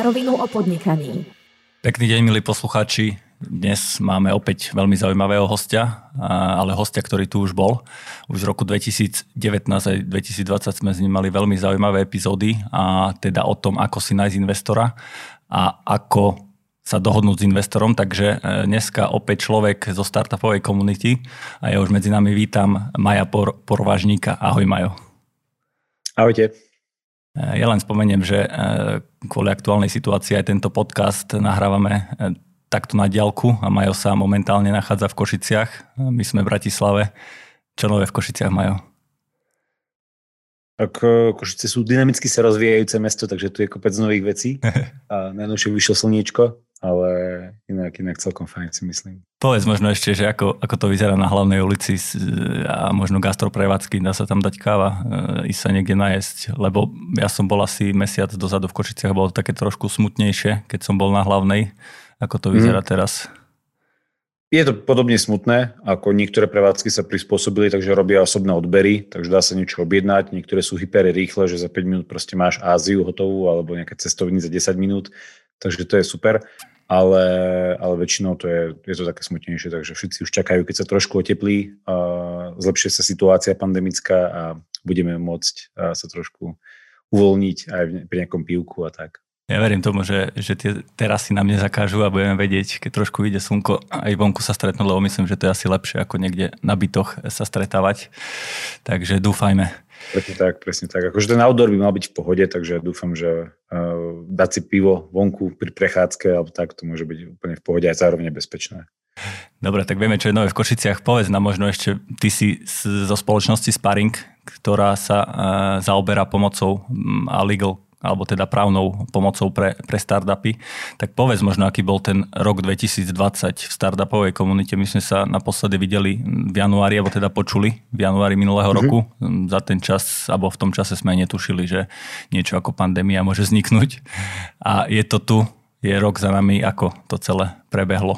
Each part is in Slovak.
Na rovinu o podnikaní. Pekný deň, milí poslucháči. Dnes máme opäť veľmi zaujímavého hostia, ale hostia, ktorý tu už bol. Už v roku 2019 aj 2020 sme s ním mali veľmi zaujímavé epizódy a teda o tom, ako si nájsť investora a ako sa dohodnúť s investorom, takže e, dneska opäť človek zo startupovej komunity a ja už medzi nami vítam Maja Por- Porvažníka. Ahoj Majo. Ahojte. Ja len spomeniem, že e, kvôli aktuálnej situácii aj tento podcast nahrávame e, takto na diálku a Majo sa momentálne nachádza v Košiciach. My sme v Bratislave. Čo nové v Košiciach, Majo? Tak Košice sú dynamicky sa rozvíjajúce mesto, takže tu je kopec nových vecí. A najnovšie vyšlo slniečko, ale inak, inak celkom fajn si myslím. Povedz možno ešte, že ako, ako to vyzerá na hlavnej ulici a možno gastroprevádzky, dá sa tam dať káva, e, ísť sa niekde najesť, lebo ja som bol asi mesiac dozadu v Košiciach, bolo také trošku smutnejšie, keď som bol na hlavnej, ako to vyzerá mm. teraz. Je to podobne smutné, ako niektoré prevádzky sa prispôsobili, takže robia osobné odbery, takže dá sa niečo objednať. Niektoré sú hyper rýchle, že za 5 minút proste máš Áziu hotovú alebo nejaké cestoviny za 10 minút, takže to je super. Ale, ale väčšinou to je, je to také smutnejšie, takže všetci už čakajú, keď sa trošku oteplí, zlepšie sa situácia pandemická a budeme môcť sa trošku uvoľniť aj pri nejakom pívku a tak. Ja verím tomu, že, že tie terasy nám nezakážu a budeme vedieť, keď trošku ide slnko, aj vonku sa stretnúť, lebo myslím, že to je asi lepšie ako niekde na bytoch sa stretávať. Takže dúfajme. Presne tak, presne tak. Akože ten outdoor by mal byť v pohode, takže dúfam, že uh, dať si pivo vonku pri prechádzke alebo tak, to môže byť úplne v pohode a zároveň bezpečné. Dobre, tak vieme, čo je nové v Košiciach. Povedz nám možno ešte, ty si zo spoločnosti Sparring, ktorá sa uh, zaoberá pomocou a legal alebo teda právnou pomocou pre, pre startupy. Tak povedz možno, aký bol ten rok 2020 v startupovej komunite. My sme sa naposledy videli v januári, alebo teda počuli v januári minulého mm-hmm. roku. Za ten čas, alebo v tom čase sme netušili, že niečo ako pandémia môže vzniknúť. A je to tu, je rok za nami, ako to celé prebehlo.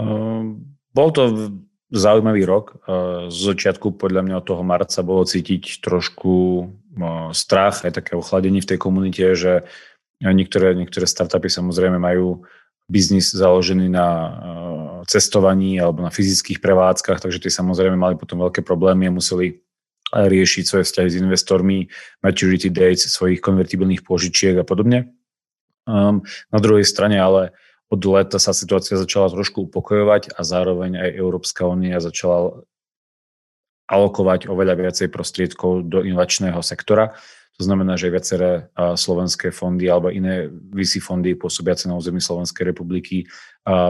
Um, bol to zaujímavý rok. Z začiatku podľa mňa od toho marca bolo cítiť trošku strach, aj také ochladenie v tej komunite, že niektoré, niektoré startupy samozrejme majú biznis založený na cestovaní alebo na fyzických prevádzkach, takže tie samozrejme mali potom veľké problémy a museli riešiť svoje vzťahy s investormi, maturity dates svojich konvertibilných požičiek a podobne. Um, na druhej strane ale od leta sa situácia začala trošku upokojovať a zároveň aj Európska únia začala alokovať oveľa viacej prostriedkov do inovačného sektora. To znamená, že viaceré slovenské fondy alebo iné VC fondy pôsobiace na území Slovenskej republiky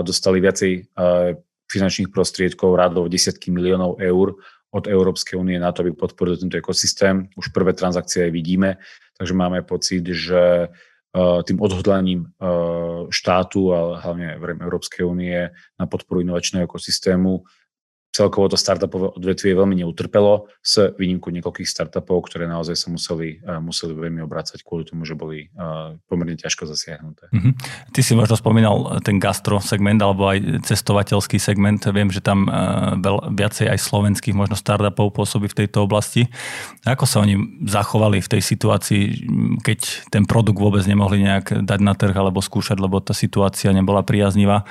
dostali viacej finančných prostriedkov, rádov desiatky miliónov eur od Európskej únie na to, aby podporili tento ekosystém. Už prvé transakcie aj vidíme, takže máme pocit, že tým odhodlaním štátu, ale hlavne Európskej únie na podporu inovačného ekosystému celkovo to startupové odvetvie veľmi neutrpelo s výnimku niekoľkých startupov, ktoré naozaj sa museli, uh, museli veľmi obracať kvôli tomu, že boli uh, pomerne ťažko zasiahnuté. Uh-huh. Ty si možno spomínal ten gastro segment alebo aj cestovateľský segment. Viem, že tam veľ, viacej aj slovenských možno startupov pôsobí v tejto oblasti. Ako sa oni zachovali v tej situácii, keď ten produkt vôbec nemohli nejak dať na trh alebo skúšať, lebo tá situácia nebola priaznivá.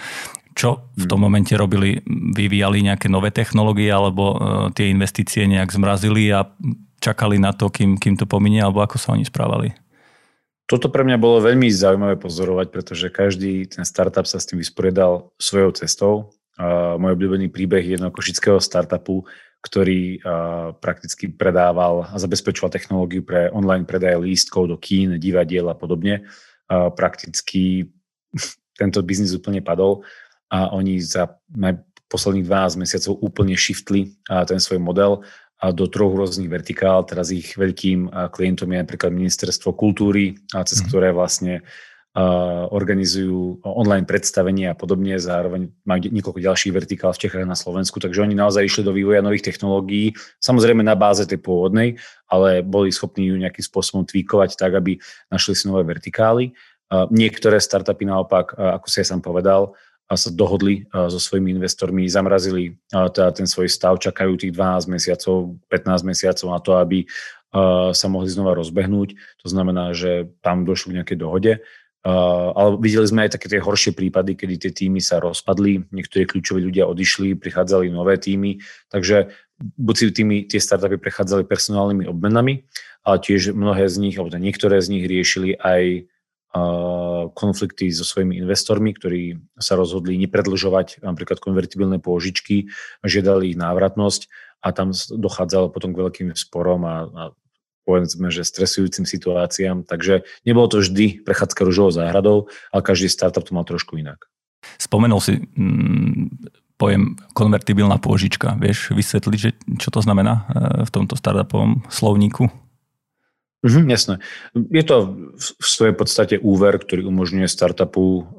Čo v tom momente robili? Vyvíjali nejaké nové technológie alebo uh, tie investície nejak zmrazili a čakali na to, kým, kým to pominie, alebo ako sa oni správali? Toto pre mňa bolo veľmi zaujímavé pozorovať, pretože každý ten startup sa s tým vysporiadal svojou cestou. Uh, môj obľúbený príbeh jednoho košického startupu, ktorý uh, prakticky predával a zabezpečoval technológiu pre online predaj lístkov do kín, divadiel a podobne. Uh, prakticky tento biznis úplne padol a oni za posledných 12 mesiacov úplne shiftli ten svoj model do troch rôznych vertikál. Teraz ich veľkým klientom je napríklad Ministerstvo kultúry, cez mm. ktoré vlastne organizujú online predstavenie a podobne, zároveň majú niekoľko ďalších vertikál v Čechách na Slovensku, takže oni naozaj išli do vývoja nových technológií, samozrejme na báze tej pôvodnej, ale boli schopní ju nejakým spôsobom tweakovať tak, aby našli si nové vertikály. Niektoré startupy naopak, ako si aj sám povedal, sa dohodli so svojimi investormi, zamrazili teda ten svoj stav, čakajú tých 12 mesiacov, 15 mesiacov na to, aby sa mohli znova rozbehnúť. To znamená, že tam došlo k nejakej dohode. Ale videli sme aj také tie horšie prípady, kedy tie týmy sa rozpadli, niektorí kľúčoví ľudia odišli, prichádzali nové týmy, takže buď si tými, tie startupy prechádzali personálnymi obmenami, ale tiež mnohé z nich, alebo niektoré z nich riešili aj konflikty so svojimi investormi, ktorí sa rozhodli nepredlžovať napríklad konvertibilné pôžičky, žiadali ich návratnosť a tam dochádzalo potom k veľkým sporom a, a povedzme, že stresujúcim situáciám. Takže nebolo to vždy prechádzka ružovou záhradou, ale každý startup to mal trošku inak. Spomenul si mm, pojem konvertibilná pôžička. Vieš vysvetliť, že čo to znamená e, v tomto startupovom slovníku? Mhm, jasné. Je to v svojej podstate úver, ktorý umožňuje startupu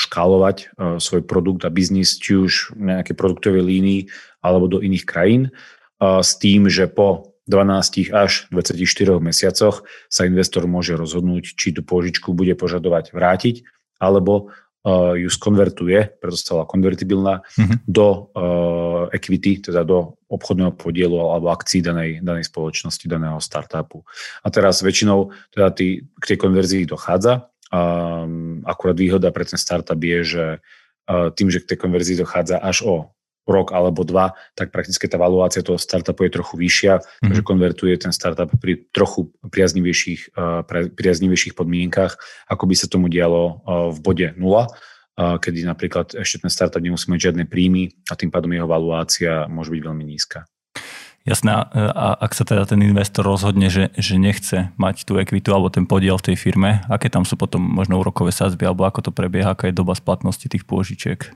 škálovať svoj produkt a biznis, či už v nejakej produktovej línii alebo do iných krajín, s tým, že po 12 až 24 mesiacoch sa investor môže rozhodnúť, či tú pôžičku bude požadovať vrátiť, alebo ju skonvertuje, preto stala konvertibilná, mm-hmm. do uh, equity, teda do obchodného podielu alebo akcií danej, danej spoločnosti, daného startupu. A teraz väčšinou teda tý, k tej konverzii dochádza. Um, akurát výhoda pre ten startup je, že uh, tým, že k tej konverzii dochádza až o rok alebo dva, tak prakticky tá valuácia toho startupu je trochu vyššia, mm-hmm. takže konvertuje ten startup pri trochu priaznivejších, uh, priaznivejších podmienkach, ako by sa tomu dialo uh, v bode nula, uh, kedy napríklad ešte ten startup nemusí mať žiadne príjmy a tým pádom jeho valuácia môže byť veľmi nízka. Jasné, a ak sa teda ten investor rozhodne, že, že nechce mať tú ekvitu alebo ten podiel v tej firme, aké tam sú potom možno úrokové sázby alebo ako to prebieha, aká je doba splatnosti tých pôžičiek?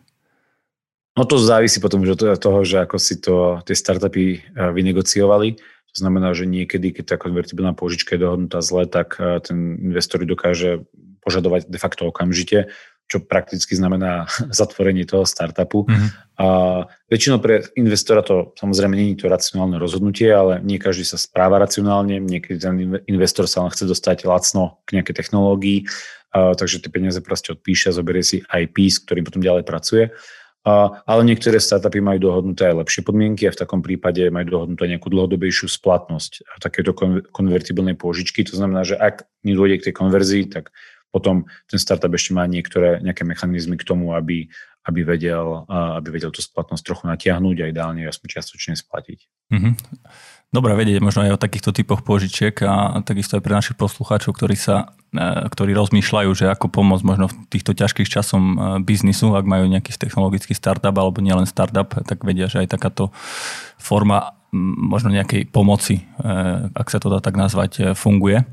No to závisí potom to je toho, že ako si to tie startupy eh, vynegociovali. To znamená, že niekedy, keď tá konvertibilná požička je dohodnutá zle, tak eh, ten investor dokáže požadovať de facto okamžite, čo prakticky znamená zatvorenie toho startupu. Mm-hmm. A väčšinou pre investora to samozrejme nie je to racionálne rozhodnutie, ale nie každý sa správa racionálne, niekedy ten investor sa len chce dostať lacno k nejakej technológii, a, takže tie peniaze proste odpíše, zoberie si IP, s ktorým potom ďalej pracuje ale niektoré startupy majú dohodnuté aj lepšie podmienky a v takom prípade majú dohodnutú nejakú dlhodobejšiu splatnosť takéto konvertibilnej pôžičky. To znamená, že ak nedôjde k tej konverzii, tak potom ten startup ešte má niektoré nejaké mechanizmy k tomu, aby, aby, vedel, aby vedel tú splatnosť trochu natiahnuť a ideálne aspoň čiastočne splatiť. Mm-hmm. Dobre vedieť možno aj o takýchto typoch pôžičiek a takisto aj pre našich poslucháčov, ktorí sa e, ktorí rozmýšľajú, že ako pomôcť možno v týchto ťažkých časom e, biznisu, ak majú nejaký technologický startup alebo nielen startup, tak vedia, že aj takáto forma možno nejakej pomoci, e, ak sa to dá tak nazvať, funguje.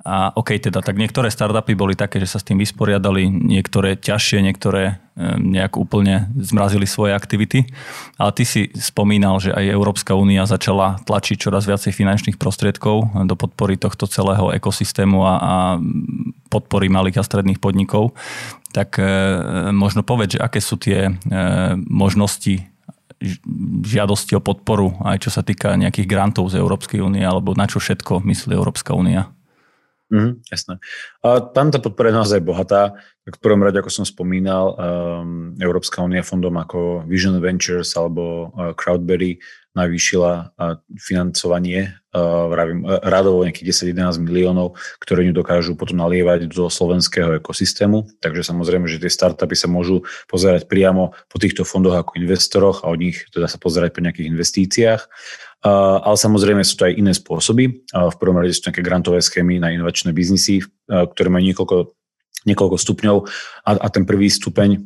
A OK, teda tak niektoré startupy boli také, že sa s tým vysporiadali, niektoré ťažšie, niektoré nejak úplne zmrazili svoje aktivity. Ale ty si spomínal, že aj Európska únia začala tlačiť čoraz viacej finančných prostriedkov do podpory tohto celého ekosystému a, a podpory malých a stredných podnikov. Tak e, možno povedz, že aké sú tie e, možnosti žiadosti o podporu, aj čo sa týka nejakých grantov z Európskej únie, alebo na čo všetko myslí Európska únia? Mm, jasné. A tam tá podpora je naozaj bohatá. V prvom rade, ako som spomínal, um, Európska únia fondom ako Vision Ventures alebo uh, Crowdberry navýšila financovanie vravím, uh, radovo nejakých 10-11 miliónov, ktoré ňu dokážu potom nalievať do slovenského ekosystému. Takže samozrejme, že tie startupy sa môžu pozerať priamo po týchto fondoch ako investoroch a od nich teda sa pozerať po nejakých investíciách. Ale samozrejme sú to aj iné spôsoby. V prvom rade sú to nejaké grantové schémy na inovačné biznisy, ktoré majú niekoľko, niekoľko stupňov a, a ten prvý stupeň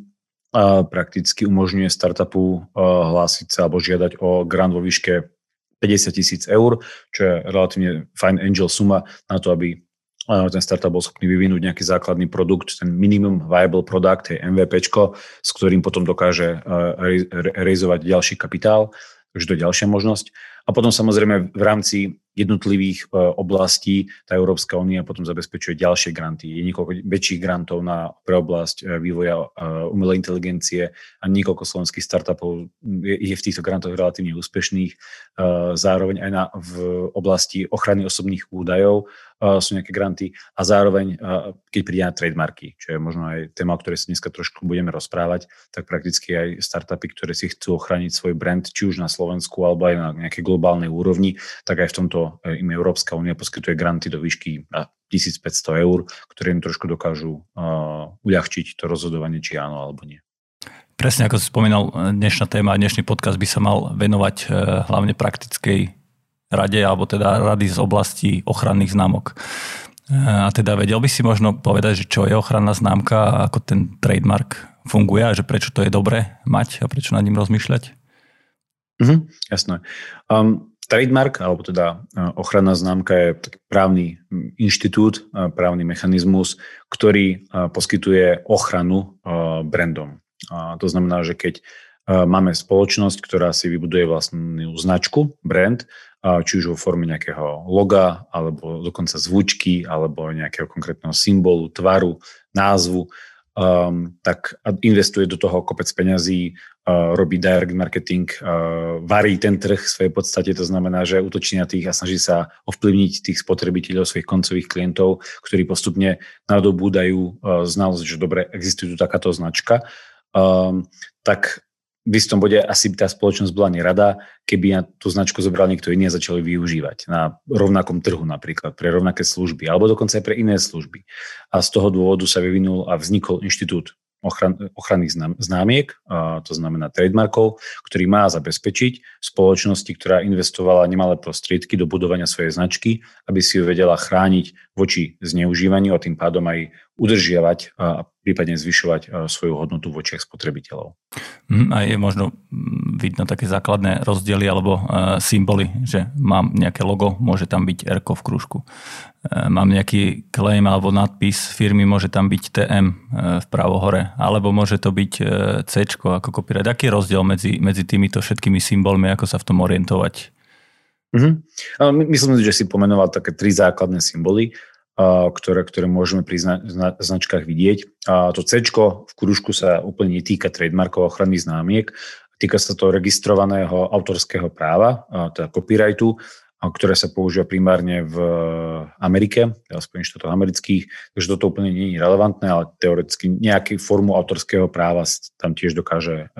prakticky umožňuje startupu hlásiť sa alebo žiadať o grant vo výške 50 tisíc eur, čo je relatívne fajn angel suma na to, aby ten startup bol schopný vyvinúť nejaký základný produkt, ten minimum viable product, je MVP, s ktorým potom dokáže realizovať ďalší kapitál. Takže to je ďalšia možnosť. A potom samozrejme v rámci jednotlivých e, oblastí tá Európska únia potom zabezpečuje ďalšie granty. Je niekoľko väčších grantov na, pre oblasť e, vývoja e, umelej inteligencie a niekoľko slovenských startupov je, v týchto grantoch relatívne úspešných. Zároveň aj na, v oblasti ochrany osobných údajov sú nejaké granty a zároveň, keď príde na trademarky, čo je možno aj téma, o ktorej sa dneska trošku budeme rozprávať, tak prakticky aj startupy, ktoré si chcú ochrániť svoj brand, či už na Slovensku alebo aj na nejakej globálnej úrovni, tak aj v tomto e, im Európska únia poskytuje granty do výšky 1500 eur, ktoré im trošku dokážu uh, uľahčiť to rozhodovanie, či áno alebo nie. Presne ako si spomínal, dnešná téma dnešný podcast by sa mal venovať hlavne praktickej rade, alebo teda rady z oblasti ochranných známok. A teda vedel by si možno povedať, že čo je ochranná známka a ako ten trademark funguje a že prečo to je dobré mať a prečo nad ním rozmýšľať? Mhm, jasné. Um, trademark, alebo teda uh, ochranná známka je taký právny inštitút, uh, právny mechanizmus, ktorý uh, poskytuje ochranu brandom. To znamená, že keď máme spoločnosť, ktorá si vybuduje vlastnú značku, brand, či už vo forme nejakého loga, alebo dokonca zvučky, alebo nejakého konkrétneho symbolu, tvaru, názvu, um, tak investuje do toho kopec peňazí, robí direct marketing, varí ten trh v svojej podstate, to znamená, že útočí na tých a snaží sa ovplyvniť tých spotrebiteľov, svojich koncových klientov, ktorí postupne nadobúdajú znalosť, že dobre, existuje tu takáto značka, tak v istom bode asi tá spoločnosť bola nerada, keby na tú značku zobral niekto iný a začali využívať. Na rovnakom trhu napríklad, pre rovnaké služby, alebo dokonca aj pre iné služby. A z toho dôvodu sa vyvinul a vznikol inštitút ochran, ochranných známiek, to znamená trademarkov, ktorý má zabezpečiť spoločnosti, ktorá investovala nemalé prostriedky do budovania svojej značky, aby si ju vedela chrániť voči zneužívaniu a tým pádom aj udržiavať a prípadne zvyšovať svoju hodnotu v očiach spotrebiteľov. Mhm, a je možno mm, vidno také základné rozdiely alebo symboly, že mám nejaké logo, môže tam byť R v krúžku. E, mám nejaký claim alebo nadpis firmy, môže tam byť TM e, vpravo hore, alebo môže to byť e, C ako copyright. Aký je rozdiel medzi, medzi týmito všetkými symbolmi, ako sa v tom orientovať? Mm-hmm. Myslím, že si pomenoval také tri základné symboly, ktoré, ktoré môžeme pri značkách vidieť. A to C v kružku sa úplne netýka trademarkov ochrany známiek, týka sa to registrovaného autorského práva, teda copyrightu ktoré sa používa primárne v Amerike, aspoň štátoch amerických, takže toto úplne nie je relevantné, ale teoreticky nejakú formu autorského práva tam tiež dokáže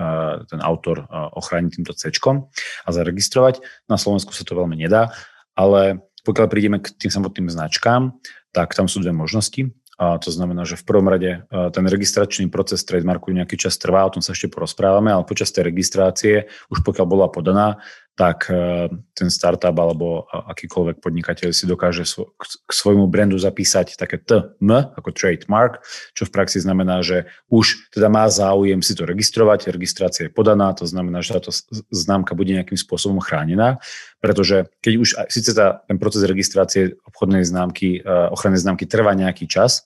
ten autor ochrániť týmto C a zaregistrovať. Na Slovensku sa to veľmi nedá, ale pokiaľ prídeme k tým samotným značkám, tak tam sú dve možnosti. A to znamená, že v prvom rade ten registračný proces trademarku nejaký čas trvá, o tom sa ešte porozprávame, ale počas tej registrácie, už pokiaľ bola podaná, tak e, ten startup alebo akýkoľvek podnikateľ si dokáže k svojmu brandu zapísať také TM ako trademark, čo v praxi znamená, že už teda má záujem si to registrovať, registrácia je podaná, to znamená, že táto známka bude nejakým spôsobom chránená, pretože keď už síce tá, ten proces registrácie obchodnej známky, e, ochrannej známky trvá nejaký čas,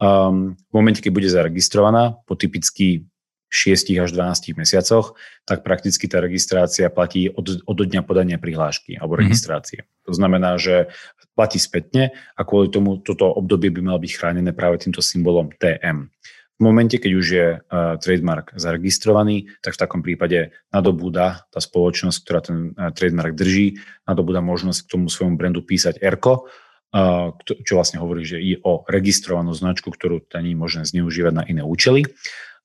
um, v momente, keď bude zaregistrovaná po typicky 6 až 12 mesiacoch, tak prakticky tá registrácia platí od, od dňa podania prihlášky alebo mm-hmm. registrácie. To znamená, že platí spätne a kvôli tomu toto obdobie by malo byť chránené práve týmto symbolom TM. V momente, keď už je uh, trademark zaregistrovaný, tak v takom prípade nadobúda tá spoločnosť, ktorá ten uh, trademark drží, nadobúda možnosť k tomu svojmu brandu písať ERKO, uh, čo vlastne hovorí, že je o registrovanú značku, ktorú nie je možné zneužívať na iné účely.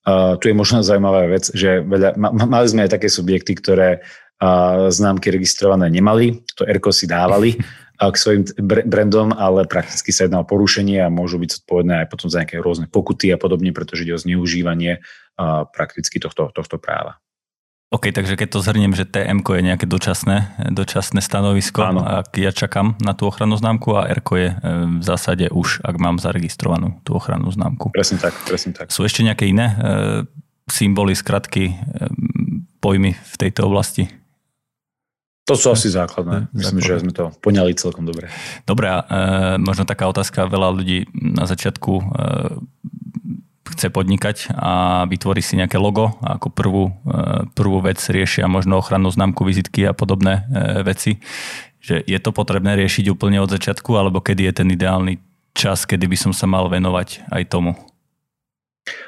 Uh, tu je možno zaujímavá vec, že veľa, ma, mali sme aj také subjekty, ktoré uh, známky registrované nemali, to ERKO si dávali uh, k svojim brandom, ale prakticky sa jedná o porušenie a môžu byť zodpovedné aj potom za nejaké rôzne pokuty a podobne, pretože ide o zneužívanie uh, prakticky tohto, tohto práva. OK, takže keď to zhrniem, že TM je nejaké dočasné, dočasné stanovisko, Áno. ak ja čakám na tú ochrannú známku a R je e, v zásade už, ak mám zaregistrovanú tú ochrannú známku. Presne tak, presne tak. Sú ešte nejaké iné e, symboly, skratky, e, pojmy v tejto oblasti? To sú asi základné. Myslím, že sme to poňali celkom dobre. Dobre, e, možno taká otázka, veľa ľudí na začiatku e, chce podnikať a vytvorí si nejaké logo a ako prvú, e, prvú vec riešia možno ochrannú známku vizitky a podobné e, veci. Že je to potrebné riešiť úplne od začiatku alebo kedy je ten ideálny čas, kedy by som sa mal venovať aj tomu?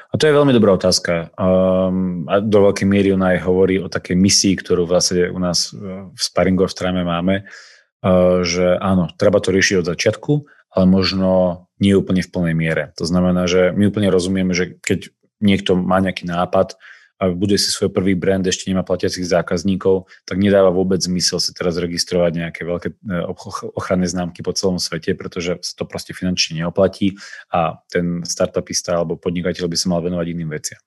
A to je veľmi dobrá otázka. Um, a do veľkej miery ona aj hovorí o takej misii, ktorú vlastne u nás v sparingu v Strame máme, uh, že áno, treba to riešiť od začiatku, ale možno nie úplne v plnej miere. To znamená, že my úplne rozumieme, že keď niekto má nejaký nápad a buduje si svoj prvý brand, ešte nemá platiacich zákazníkov, tak nedáva vôbec zmysel si teraz registrovať nejaké veľké e, ochranné známky po celom svete, pretože sa to proste finančne neoplatí a ten startupista alebo podnikateľ by sa mal venovať iným veciam.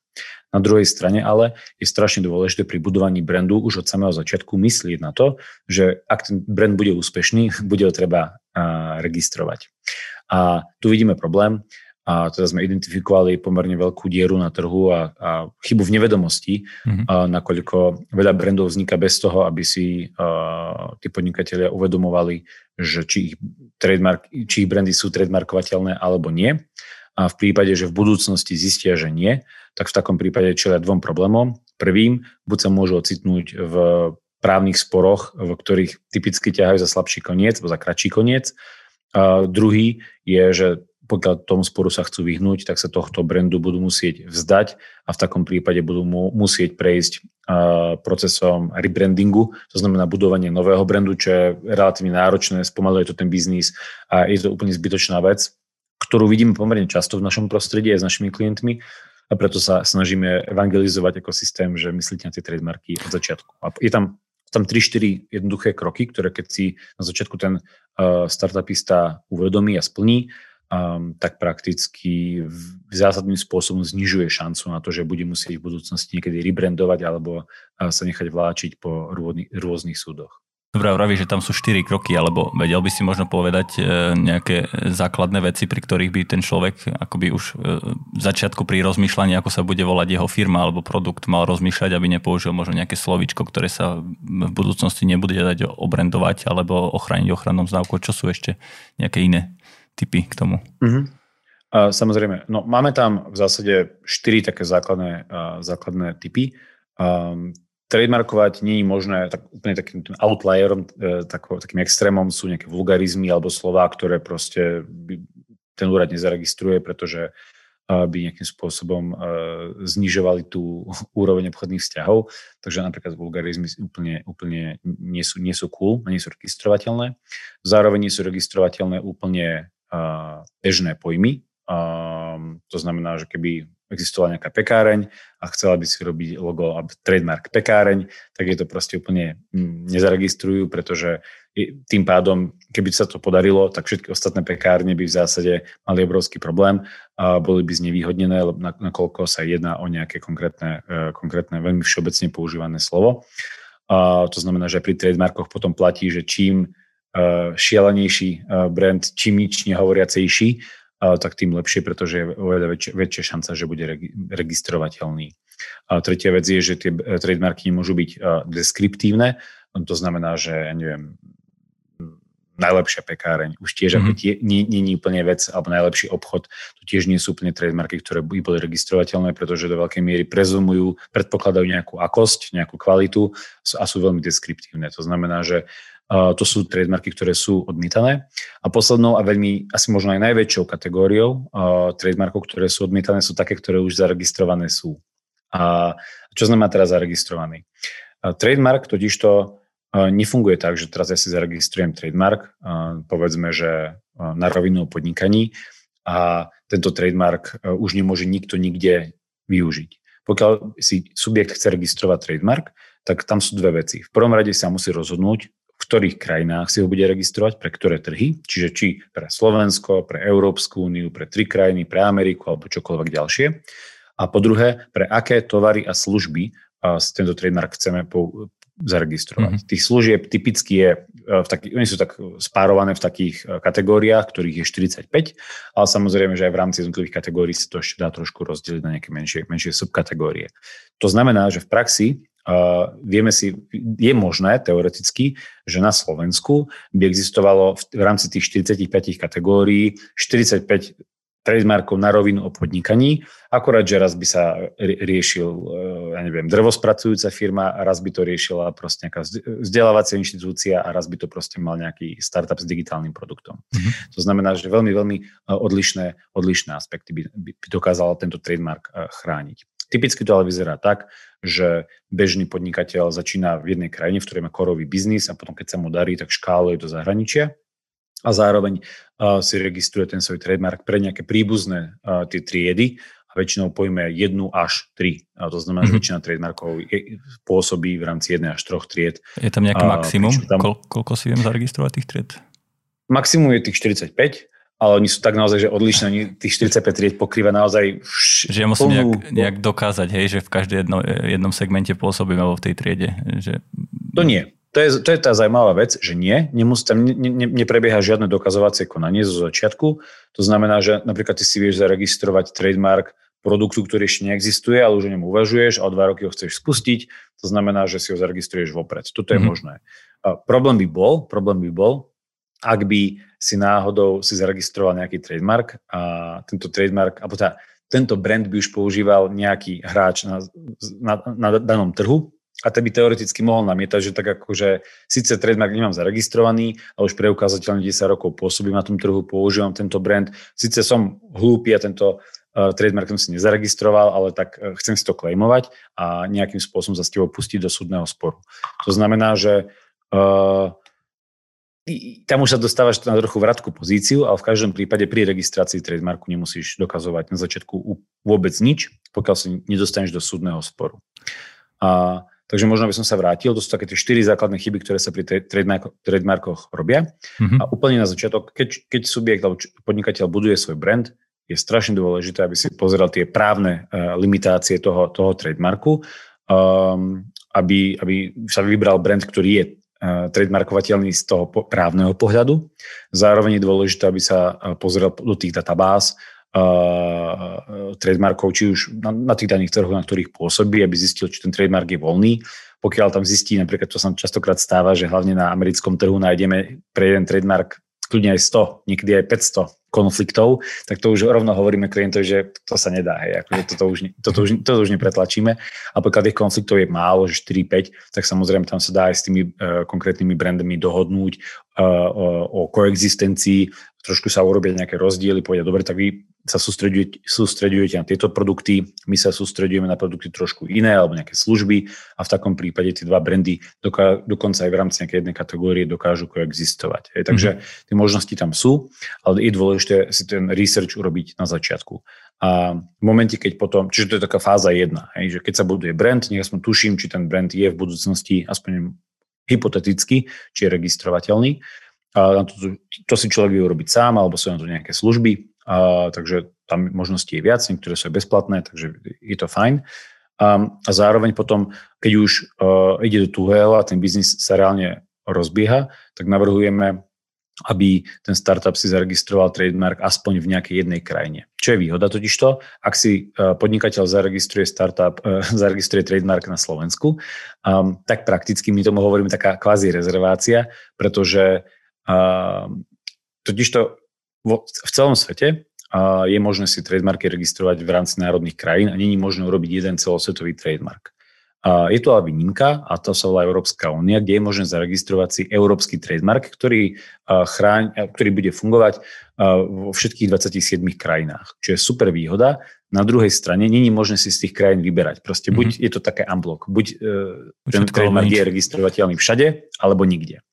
Na druhej strane ale je strašne dôležité pri budovaní brandu už od samého začiatku myslieť na to, že ak ten brand bude úspešný, bude ho treba registrovať. A tu vidíme problém, a teda sme identifikovali pomerne veľkú dieru na trhu a, a chybu v nevedomosti, mm-hmm. a nakoľko veľa brandov vzniká bez toho, aby si a, tí podnikatelia uvedomovali, že či ich, trademark, či ich brandy sú trademarkovateľné alebo nie. A v prípade, že v budúcnosti zistia, že nie, tak v takom prípade čelia dvom problémom. Prvým, buď sa môžu ocitnúť v právnych sporoch, v ktorých typicky ťahajú za slabší koniec alebo za kratší koniec. A druhý je, že pokiaľ tomu sporu sa chcú vyhnúť, tak sa tohto brandu budú musieť vzdať a v takom prípade budú mu musieť prejsť procesom rebrandingu, to znamená budovanie nového brandu, čo je relatívne náročné, spomaluje to ten biznis a je to úplne zbytočná vec, ktorú vidíme pomerne často v našom prostredí aj s našimi klientmi a preto sa snažíme evangelizovať ekosystém, že myslíte na tie trademarky od začiatku. A je tam tam 3-4 jednoduché kroky, ktoré keď si na začiatku ten uh, startupista uvedomí a splní, um, tak prakticky v zásadným spôsobom znižuje šancu na to, že bude musieť v budúcnosti niekedy rebrandovať alebo uh, sa nechať vláčiť po rôznych, rôznych súdoch. Dobre, vraví, že tam sú 4 kroky, alebo vedel by si možno povedať e, nejaké základné veci, pri ktorých by ten človek akoby už e, v začiatku pri rozmýšľaní, ako sa bude volať jeho firma alebo produkt, mal rozmýšľať, aby nepoužil možno nejaké slovičko, ktoré sa v budúcnosti nebude dať obrendovať alebo ochrániť ochrannom znávkou. Čo sú ešte nejaké iné typy k tomu? Uh, samozrejme, no máme tam v zásade štyri také základné, základné typy. Trademarkovať nie je možné, tak úplne takým outlierom, uh, tako, takým extrémom sú nejaké vulgarizmy alebo slova, ktoré proste ten úrad nezaregistruje, pretože by nejakým spôsobom znižovali tú úroveň obchodných vzťahov. Takže napríklad vulgarizmy úplne, úplne nie, sú, nie sú cool nie sú registrovateľné. Zároveň nie sú registrovateľné úplne bežné pojmy. To znamená, že keby existovala nejaká pekáreň a chcela by si robiť logo a trademark pekáreň, tak je to proste úplne mm, nezaregistrujú, pretože tým pádom, keby sa to podarilo, tak všetky ostatné pekárne by v zásade mali obrovský problém a boli by znevýhodnené, nakoľko sa jedná o nejaké konkrétne, e, konkrétne veľmi všeobecne používané slovo. A to znamená, že pri trademarkoch potom platí, že čím uh, šialenejší uh, brand, čím nič nehovoriacejší, tak tým lepšie, pretože je oveľa väčšia, väčšia šanca, že bude regi- registrovateľný. A tretia vec je, že tie trademarky nemôžu byť deskriptívne, to znamená, že ja neviem, najlepšia pekáreň. Už tiež mm-hmm. tie, nie, nie, nie úplne vec, alebo najlepší obchod, to tiež nie sú úplne trademarky, ktoré by boli registrovateľné, pretože do veľkej miery prezumujú, predpokladajú nejakú akosť, nejakú kvalitu a sú veľmi deskriptívne. To znamená, že to sú trademarky, ktoré sú odmietané. A poslednou a veľmi, asi možno aj najväčšou kategóriou trademarkov, ktoré sú odmietané, sú také, ktoré už zaregistrované sú. A čo znamená teraz zaregistrovaný? Trademark totižto nefunguje tak, že teraz ja si zaregistrujem trademark, povedzme, že na rovinu podnikaní a tento trademark už nemôže nikto nikde využiť. Pokiaľ si subjekt chce registrovať trademark, tak tam sú dve veci. V prvom rade sa musí rozhodnúť, v ktorých krajinách si ho bude registrovať, pre ktoré trhy, čiže či pre Slovensko, pre Európsku úniu, pre tri krajiny, pre Ameriku alebo čokoľvek ďalšie. A po druhé, pre aké tovary a služby tento trademark chceme zaregistrovať. Mm-hmm. Tých služieb typicky je, v taký, oni sú tak spárované v takých e, kategóriách, ktorých je 45, ale samozrejme, že aj v rámci jednotlivých kategórií sa to ešte dá trošku rozdeliť na nejaké menšie, menšie subkategórie. To znamená, že v praxi Uh, vieme si, je možné teoreticky, že na Slovensku by existovalo v, v rámci tých 45 kategórií 45 trademarkov na rovinu o podnikaní, akorát, že raz by sa riešil, ja neviem, drvospracujúca firma raz by to riešila proste nejaká vzdelávacia inštitúcia a raz by to proste mal nejaký startup s digitálnym produktom. Mm-hmm. To znamená, že veľmi, veľmi odlišné, odlišné aspekty by, by dokázal tento trademark chrániť. Typicky to ale vyzerá tak, že bežný podnikateľ začína v jednej krajine, v ktorej má korový biznis a potom, keď sa mu darí, tak škáluje do zahraničia a zároveň uh, si registruje ten svoj trademark pre nejaké príbuzné uh, tie triedy a väčšinou pojme jednu až tri. A to znamená, mm-hmm. že mhm. väčšina trademarkov je, pôsobí v rámci jednej až troch tried. Je tam nejaké maximum? Tam... Koľko si viem zaregistrovať tých tried? Maximum je tých 45, ale oni sú tak naozaj, že odlišné. Oni tých 45 tried pokrýva naozaj vš- Že ja musím plnú... nejak, nejak dokázať, hej, že v každej jedno, jednom segmente pôsobím alebo v tej triede. Že... To nie. To je, to je tá zaujímavá vec, že nie, nemusí tam ne, ne, neprebieha žiadne dokazovacie konanie zo začiatku. To znamená, že napríklad ty si vieš zaregistrovať trademark produktu, ktorý ešte neexistuje, ale už o ňom uvažuješ a o dva roky ho chceš spustiť. To znamená, že si ho zaregistruješ vopred. Toto je mm-hmm. možné. A problém by bol, problém by bol, ak by si náhodou si zaregistroval nejaký trademark a tento trademark, alebo tá, tento brand by už používal nejaký hráč na, na, na danom trhu a ten by teoreticky mohol namietať, že tak akože síce trademark nemám zaregistrovaný, ale už preukázateľne 10 rokov pôsobím na tom trhu, používam tento brand, síce som hlúpy a tento uh, trademark som si nezaregistroval, ale tak uh, chcem si to klejmovať a nejakým spôsobom sa s pustiť do súdneho sporu. To znamená, že uh, tam už sa dostávaš na trochu vratku pozíciu, ale v každom prípade pri registrácii trademarku nemusíš dokazovať na začiatku vôbec nič, pokiaľ sa nedostaneš do súdneho sporu. A, takže možno by som sa vrátil, to sú také tie štyri základné chyby, ktoré sa pri trademarko, trademarkoch robia. Mm-hmm. A úplne na začiatok, keď, keď subjekt alebo podnikateľ buduje svoj brand, je strašne dôležité, aby si pozeral tie právne uh, limitácie toho, toho trademarku, um, aby, aby sa vybral brand, ktorý je trademarkovateľný z toho právneho pohľadu. Zároveň je dôležité, aby sa pozrel do tých databáz trademarkov, či už na, na tých daných trhoch, na ktorých pôsobí, aby zistil, či ten trademark je voľný. Pokiaľ tam zistí, napríklad to sa častokrát stáva, že hlavne na americkom trhu nájdeme pre jeden trademark kľudne aj 100, niekedy aj 500 konfliktov, tak to už rovno hovoríme klientovi, že to sa nedá, hej, akože toto, už, toto, už, toto už nepretlačíme. A pokiaľ tých konfliktov je málo, že 4-5, tak samozrejme tam sa dá aj s tými uh, konkrétnymi brandami dohodnúť uh, o, o koexistencii, trošku sa urobia nejaké rozdiely, povedia, dobre, tak vy sa sústredujete, sústredujete na tieto produkty, my sa sústredujeme na produkty trošku iné alebo nejaké služby a v takom prípade tie dva brandy doká, dokonca aj v rámci nejakej jednej kategórie dokážu koexistovať. Hej. Takže mm-hmm. tie možnosti tam sú, ale je dôležité si ten research urobiť na začiatku. A v momente, keď potom, čiže to je taká fáza jedna, hej, že keď sa buduje brand, nech aspoň tuším, či ten brand je v budúcnosti aspoň hypoteticky, či je registrovateľný. A to, to si človek vie urobiť sám, alebo sú na to nejaké služby, a, takže tam možností je viac, niektoré sú bezplatné, takže je to fajn. A, a zároveň potom, keď už uh, ide do tuhého a ten biznis sa reálne rozbieha, tak navrhujeme, aby ten startup si zaregistroval trademark aspoň v nejakej jednej krajine. Čo je výhoda totižto, ak si uh, podnikateľ zaregistruje startup, uh, zaregistruje trademark na Slovensku, um, tak prakticky my tomu hovoríme taká kvázi rezervácia, pretože uh, totižto vo, v celom svete je možné si trademarky registrovať v rámci národných krajín a není možné urobiť jeden celosvetový trademark. Je tu ale výnimka a to sa volá Európska únia, kde je možné zaregistrovať si európsky trademark, ktorý, chráň, ktorý bude fungovať vo všetkých 27 krajinách, čo je super výhoda. Na druhej strane není možné si z tých krajín vyberať. Proste buď mm-hmm. je to také unblock, buď uh, ten trademark je registrovateľný všade, alebo nikde.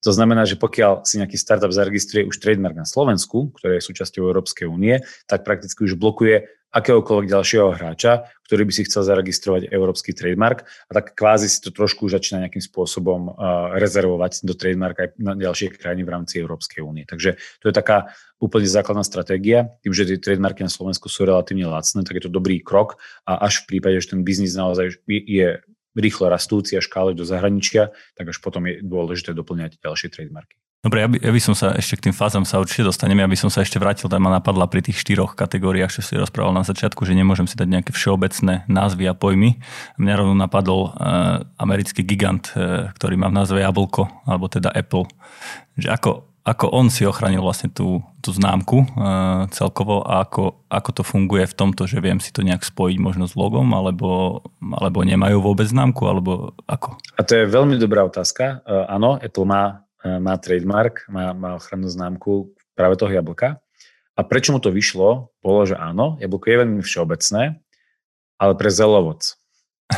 To znamená, že pokiaľ si nejaký startup zaregistruje už trademark na Slovensku, ktoré je súčasťou Európskej únie, tak prakticky už blokuje akéhokoľvek ďalšieho hráča, ktorý by si chcel zaregistrovať európsky trademark a tak kvázi si to trošku už začína nejakým spôsobom uh, rezervovať do trademark aj na ďalšie krajiny v rámci Európskej únie. Takže to je taká úplne základná stratégia. Tým, že tie trademarky na Slovensku sú relatívne lacné, tak je to dobrý krok a až v prípade, že ten biznis naozaj je rýchlo rastúci a škále do zahraničia, tak až potom je dôležité doplňať ďalšie trademarky. Dobre, ja by, ja by som sa ešte k tým fázam sa určite dostaneme, aby som sa ešte vrátil, tam ma napadla pri tých štyroch kategóriách, čo si rozprával na začiatku, že nemôžem si dať nejaké všeobecné názvy a pojmy. Mňa rovno napadol uh, americký gigant, uh, ktorý má v názve Jablko, alebo teda Apple. Že ako, ako on si ochránil vlastne tú, tú známku uh, celkovo a ako, ako to funguje v tomto, že viem si to nejak spojiť možno s logom, alebo, alebo nemajú vôbec známku, alebo ako? A to je veľmi dobrá otázka. Uh, áno, Apple má, má trademark, má, má ochrannú známku práve toho jablka. A prečo mu to vyšlo, bolo, že áno, jablko je veľmi všeobecné, ale pre zelovoc.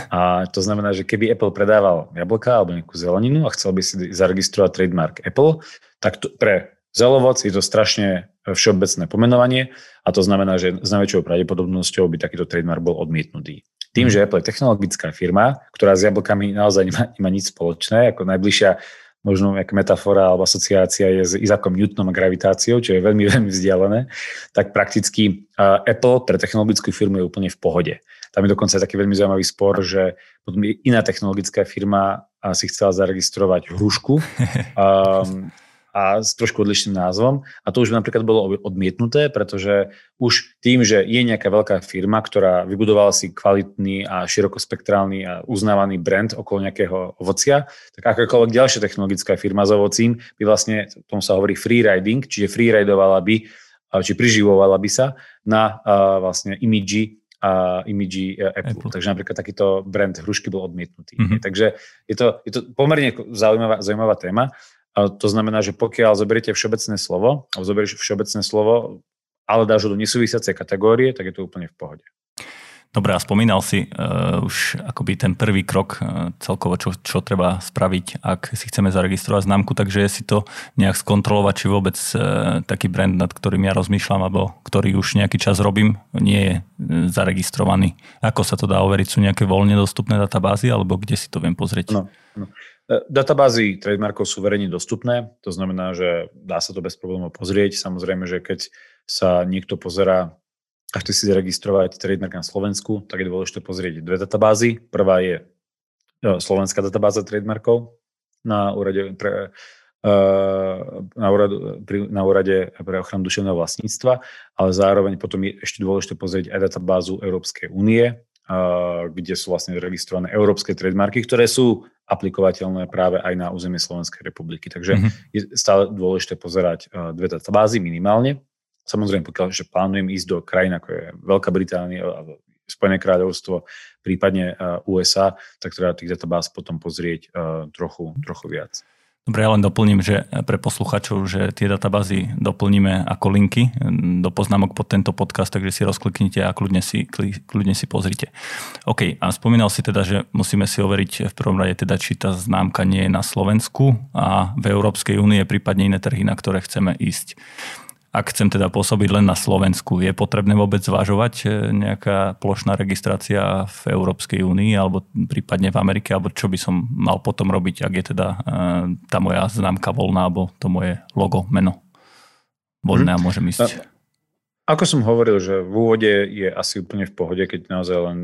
A to znamená, že keby Apple predával jablka alebo nejakú zeleninu a chcel by si zaregistrovať trademark Apple, tak to, pre zelovoc, je to strašne všeobecné pomenovanie a to znamená, že s najväčšou pravdepodobnosťou by takýto trademark bol odmietnutý. Tým, že Apple je technologická firma, ktorá s jablkami naozaj nemá, nemá nič spoločné, ako najbližšia možno jak metafora alebo asociácia je s Izakom Newtonom a gravitáciou, čo je veľmi, veľmi vzdialené, tak prakticky Apple pre technologickú firmu je úplne v pohode. Tam je dokonca taký veľmi zaujímavý spor, že potom iná technologická firma si chcela zaregistrovať hrušku um, a s trošku odlišným názvom. A to už napríklad bolo odmietnuté, pretože už tým, že je nejaká veľká firma, ktorá vybudovala si kvalitný a širokospektrálny a uznávaný brand okolo nejakého ovocia, tak akákoľvek ďalšia technologická firma s ovocím by vlastne, tomu sa hovorí freeriding, čiže freeridovala by, či priživovala by sa na uh, vlastne imidži a imidži e, Apple. Apple. Takže napríklad takýto brand hrušky bol odmietnutý. Mm-hmm. Takže je to, je to pomerne zaujímavá, zaujímavá téma. A to znamená, že pokiaľ zoberiete všeobecné slovo, alebo zoberieš všeobecné slovo, ale dáš ho do nesúvisiacej kategórie, tak je to úplne v pohode. Dobre, a spomínal si uh, už akoby ten prvý krok uh, celkovo, čo, čo treba spraviť, ak si chceme zaregistrovať známku, takže si to nejak skontrolovať, či vôbec uh, taký brand, nad ktorým ja rozmýšľam, alebo ktorý už nejaký čas robím, nie je uh, zaregistrovaný. Ako sa to dá overiť? Sú nejaké voľne dostupné databázy, alebo kde si to viem pozrieť? No, no. Databázy trademarkov sú verejne dostupné, to znamená, že dá sa to bez problémov pozrieť. Samozrejme, že keď sa niekto pozera a chce si zaregistrovať trademark na Slovensku, tak je dôležité pozrieť dve databázy. Prvá je slovenská databáza trademarkov na úrade pre, na, úradu, na úrade pre ochranu duševného vlastníctva, ale zároveň potom je ešte dôležité pozrieť aj databázu Európskej únie, kde sú vlastne registrované európske trademarky, ktoré sú aplikovateľné práve aj na územie Slovenskej republiky. Takže mm-hmm. je stále dôležité pozerať dve databázy minimálne. Samozrejme, pokiaľ že plánujem ísť do krajín ako je Veľká Británia, Spojené kráľovstvo, prípadne USA, tak treba tých databáz potom pozrieť trochu, trochu viac. Dobre, ja len doplním, že pre posluchačov, že tie databázy doplníme ako linky do poznámok pod tento podcast, takže si rozkliknite a kľudne si, kľudne si pozrite. OK, a spomínal si teda, že musíme si overiť v prvom rade teda, či tá známka nie je na Slovensku a v Európskej únie, prípadne iné trhy, na ktoré chceme ísť ak chcem teda pôsobiť len na Slovensku, je potrebné vôbec zvažovať e, nejaká plošná registrácia v Európskej únii alebo prípadne v Amerike, alebo čo by som mal potom robiť, ak je teda e, tá moja známka voľná alebo to moje logo, meno voľné a môžem ísť. Ako som hovoril, že v úvode je asi úplne v pohode, keď naozaj len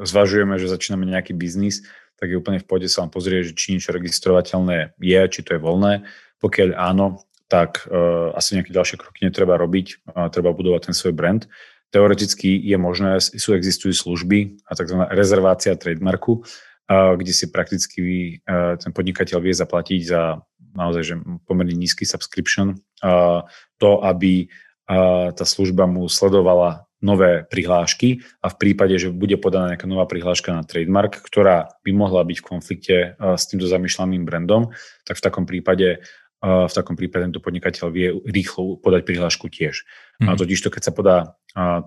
zvažujeme, že začíname nejaký biznis, tak je úplne v pohode sa vám pozrieť, že či niečo registrovateľné je, či to je voľné. Pokiaľ áno, tak uh, asi nejaké ďalšie kroky netreba robiť, uh, treba budovať ten svoj brand. Teoreticky je možné, sú existujú služby a tzv. rezervácia trademarku, uh, kde si prakticky uh, ten podnikateľ vie zaplatiť za naozaj že pomerne nízky subscription uh, to, aby uh, tá služba mu sledovala nové prihlášky a v prípade, že bude podaná nejaká nová prihláška na trademark, ktorá by mohla byť v konflikte s týmto zamýšľaným brandom, tak v takom prípade v takom prípade tento podnikateľ vie rýchlo podať prihlášku tiež. Mm. A totiž to, keď sa podá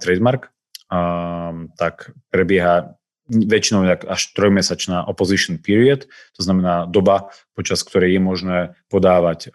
trademark, tak prebieha väčšinou až trojmesačná opposition period, to znamená doba, počas ktorej je možné podávať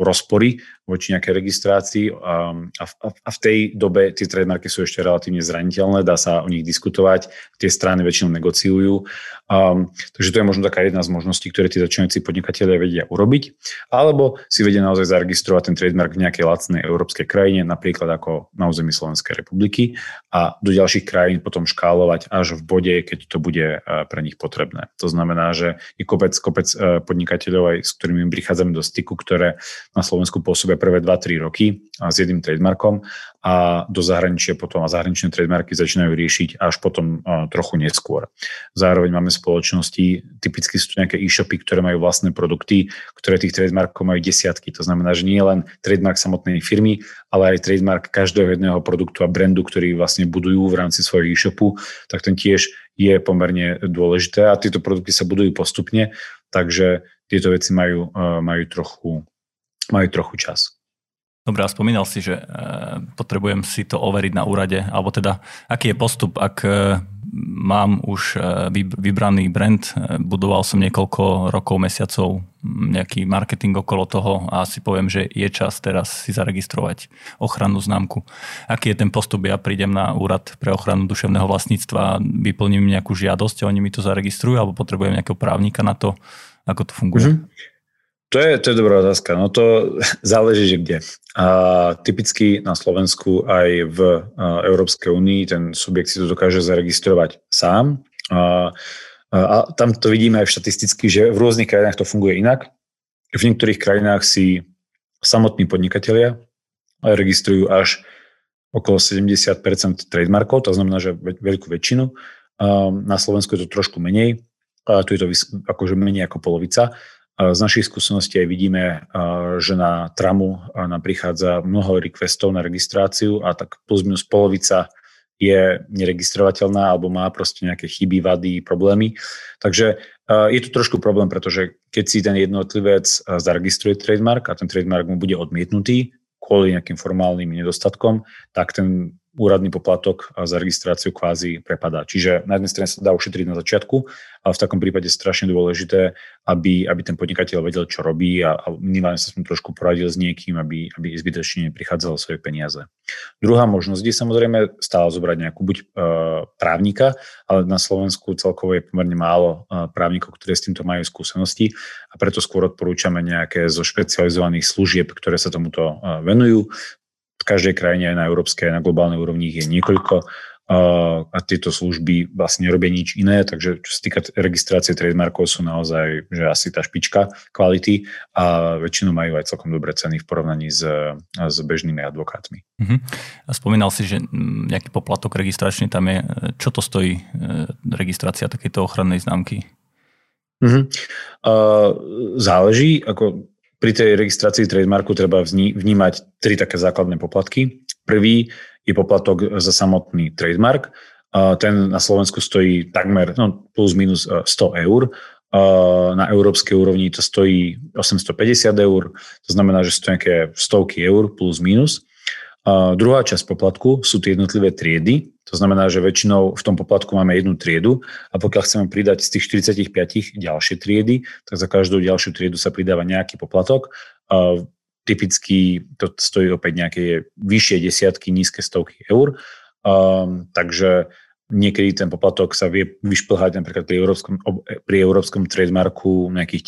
rozpory voči nejakej registrácii a, a, a v tej dobe tie trademarky sú ešte relatívne zraniteľné, dá sa o nich diskutovať, tie strany väčšinou negociujú. Um, takže to je možno taká jedna z možností, ktoré tí začínajúci podnikatelia vedia urobiť. Alebo si vedia naozaj zaregistrovať ten trademark v nejakej lacnej európskej krajine, napríklad ako na území Slovenskej republiky a do ďalších krajín potom škálovať až v bode, keď to bude pre nich potrebné. To znamená, že je kopec, kopec podnikateľov, aj s ktorými prichádzame do styku, ktoré na Slovensku pôsobia prvé 2-3 roky s jedným trademarkom a do zahraničia potom a zahraničné trademarky začínajú riešiť až potom trochu neskôr. Zároveň máme spoločnosti, typicky sú to nejaké e-shopy, ktoré majú vlastné produkty, ktoré tých trademarkov majú desiatky. To znamená, že nie len trademark samotnej firmy, ale aj trademark každého jedného produktu a brandu, ktorý vlastne budujú v rámci svojho e-shopu, tak ten tiež je pomerne dôležité a tieto produkty sa budujú postupne, takže tieto veci majú, majú trochu majú trochu čas. Dobre, a spomínal si, že e, potrebujem si to overiť na úrade, alebo teda aký je postup, ak e, mám už vybraný brand, budoval som niekoľko rokov, mesiacov nejaký marketing okolo toho a si poviem, že je čas teraz si zaregistrovať ochrannú známku. Aký je ten postup? Ja prídem na úrad pre ochranu duševného vlastníctva, vyplním nejakú žiadosť a oni mi to zaregistrujú alebo potrebujem nejakého právnika na to, ako to funguje? Mm-hmm. To je, to je dobrá otázka. No to záleží, že kde. A typicky na Slovensku aj v Európskej únii ten subjekt si to dokáže zaregistrovať sám. A, a tam to vidíme aj štatisticky, že v rôznych krajinách to funguje inak. V niektorých krajinách si samotní podnikatelia registrujú až okolo 70% trademarkov, to znamená, že veľkú väčšinu. Na Slovensku je to trošku menej, tu je to akože menej ako polovica. Z našich skúseností aj vidíme, že na tramu nám prichádza mnoho requestov na registráciu a tak plus minus polovica je neregistrovateľná alebo má proste nejaké chyby, vady, problémy. Takže je to trošku problém, pretože keď si ten jednotlivec zaregistruje trademark a ten trademark mu bude odmietnutý kvôli nejakým formálnym nedostatkom, tak ten úradný poplatok za registráciu kvázi prepadá. Čiže na jednej strane sa dá ušetriť na začiatku, ale v takom prípade je strašne dôležité, aby, aby ten podnikateľ vedel, čo robí a, a minimálne sa som trošku poradil s niekým, aby, aby zbytočne neprichádzalo svoje peniaze. Druhá možnosť je samozrejme stále zobrať nejakú buď e, právnika, ale na Slovensku celkovo je pomerne málo e, právnikov, ktoré s týmto majú skúsenosti a preto skôr odporúčame nejaké zo špecializovaných služieb, ktoré sa tomuto e, venujú v každej krajine aj na európskej, aj na globálnej úrovni je niekoľko a tieto služby vlastne nerobia nič iné, takže čo sa týka registrácie trademarkov sú naozaj že asi tá špička kvality a väčšinou majú aj celkom dobré ceny v porovnaní s, s bežnými advokátmi. Uh-huh. A spomínal si, že nejaký poplatok registračný tam je. Čo to stojí, e, registrácia takejto ochrannej známky? Uh-huh. Uh, záleží, ako pri tej registrácii trademarku treba vnímať tri také základné poplatky. Prvý je poplatok za samotný trademark. Ten na Slovensku stojí takmer no, plus minus 100 e, eur. Na európskej úrovni to stojí 850 eur, to znamená, že sú to nejaké stovky eur plus minus. Druhá časť poplatku sú tie jednotlivé triedy, to znamená, že väčšinou v tom poplatku máme jednu triedu a pokiaľ chceme pridať z tých 45 ďalšie triedy, tak za každú ďalšiu triedu sa pridáva nejaký poplatok. Typicky to stojí opäť nejaké vyššie desiatky, nízke stovky eur. Takže Niekedy ten poplatok sa vie vyšplhať napríklad pri európskom, pri európskom trademarku nejakých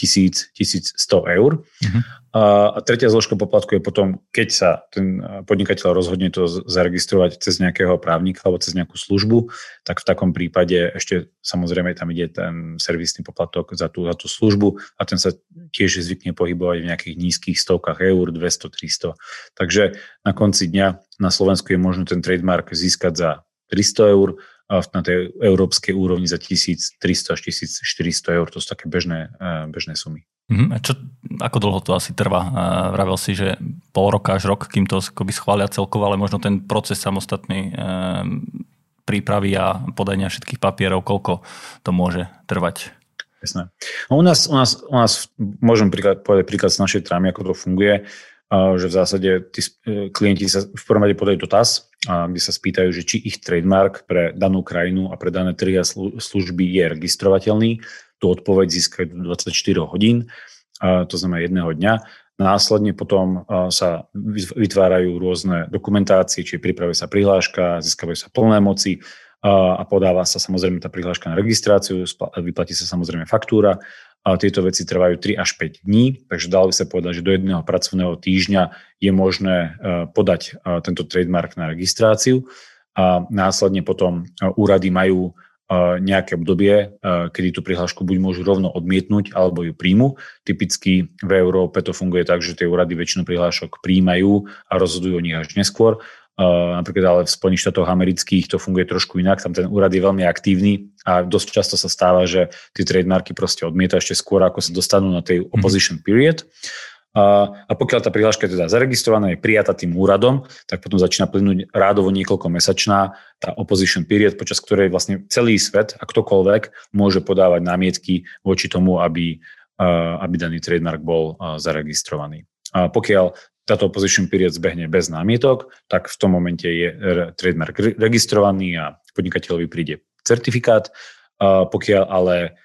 1000, 1100 eur. Uh-huh. A tretia zložka poplatku je potom, keď sa ten podnikateľ rozhodne to zaregistrovať cez nejakého právnika alebo cez nejakú službu, tak v takom prípade ešte samozrejme tam ide ten servisný poplatok za tú, za tú službu a ten sa tiež zvykne pohybovať v nejakých nízkych stovkách eur, 200, 300. Takže na konci dňa na Slovensku je možno ten trademark získať za 300 eur, na tej európskej úrovni za 1300 až 1400 eur. To sú také bežné, e, bežné sumy. A čo, ako dlho to asi trvá? Vravel si, že pol roka až rok, kým to akoby schvália celkovo, ale možno ten proces samostatný e, prípravy a podania všetkých papierov, koľko to môže trvať? Jasné. No u, nás, u, nás, u nás môžem príklad, povedať príklad z našej trámy, ako to funguje že v zásade tí e, klienti sa v prvom rade podajú dotaz, kde sa spýtajú, že či ich trademark pre danú krajinu a pre dané trhy a služby je registrovateľný. Tu odpoveď získajú do 24 hodín, to znamená jedného dňa. Následne potom sa vytvárajú rôzne dokumentácie, či pripravuje sa prihláška, získavajú sa plné moci a podáva sa samozrejme tá prihláška na registráciu, vyplatí sa samozrejme faktúra tieto veci trvajú 3 až 5 dní, takže dalo by sa povedať, že do jedného pracovného týždňa je možné e, podať e, tento trademark na registráciu a následne potom e, úrady majú nejaké obdobie, kedy tú prihlášku buď môžu rovno odmietnúť, alebo ju príjmu. Typicky v Európe to funguje tak, že tie úrady väčšinu prihlášok príjmajú a rozhodujú o nich až neskôr. Uh, napríklad ale v Spojených štátoch amerických to funguje trošku inak, tam ten úrad je veľmi aktívny a dosť často sa stáva, že tie trademarky proste odmieta ešte skôr, ako sa dostanú na tej mhm. opposition period. A, a pokiaľ tá prihláška je teda zaregistrovaná, je prijatá tým úradom, tak potom začína plynúť rádovo niekoľko mesačná tá opposition period, počas ktorej vlastne celý svet a ktokoľvek môže podávať námietky voči tomu, aby, aby daný trademark bol zaregistrovaný. A pokiaľ táto opposition period zbehne bez námietok, tak v tom momente je trademark registrovaný a podnikateľovi príde certifikát. Pokiaľ ale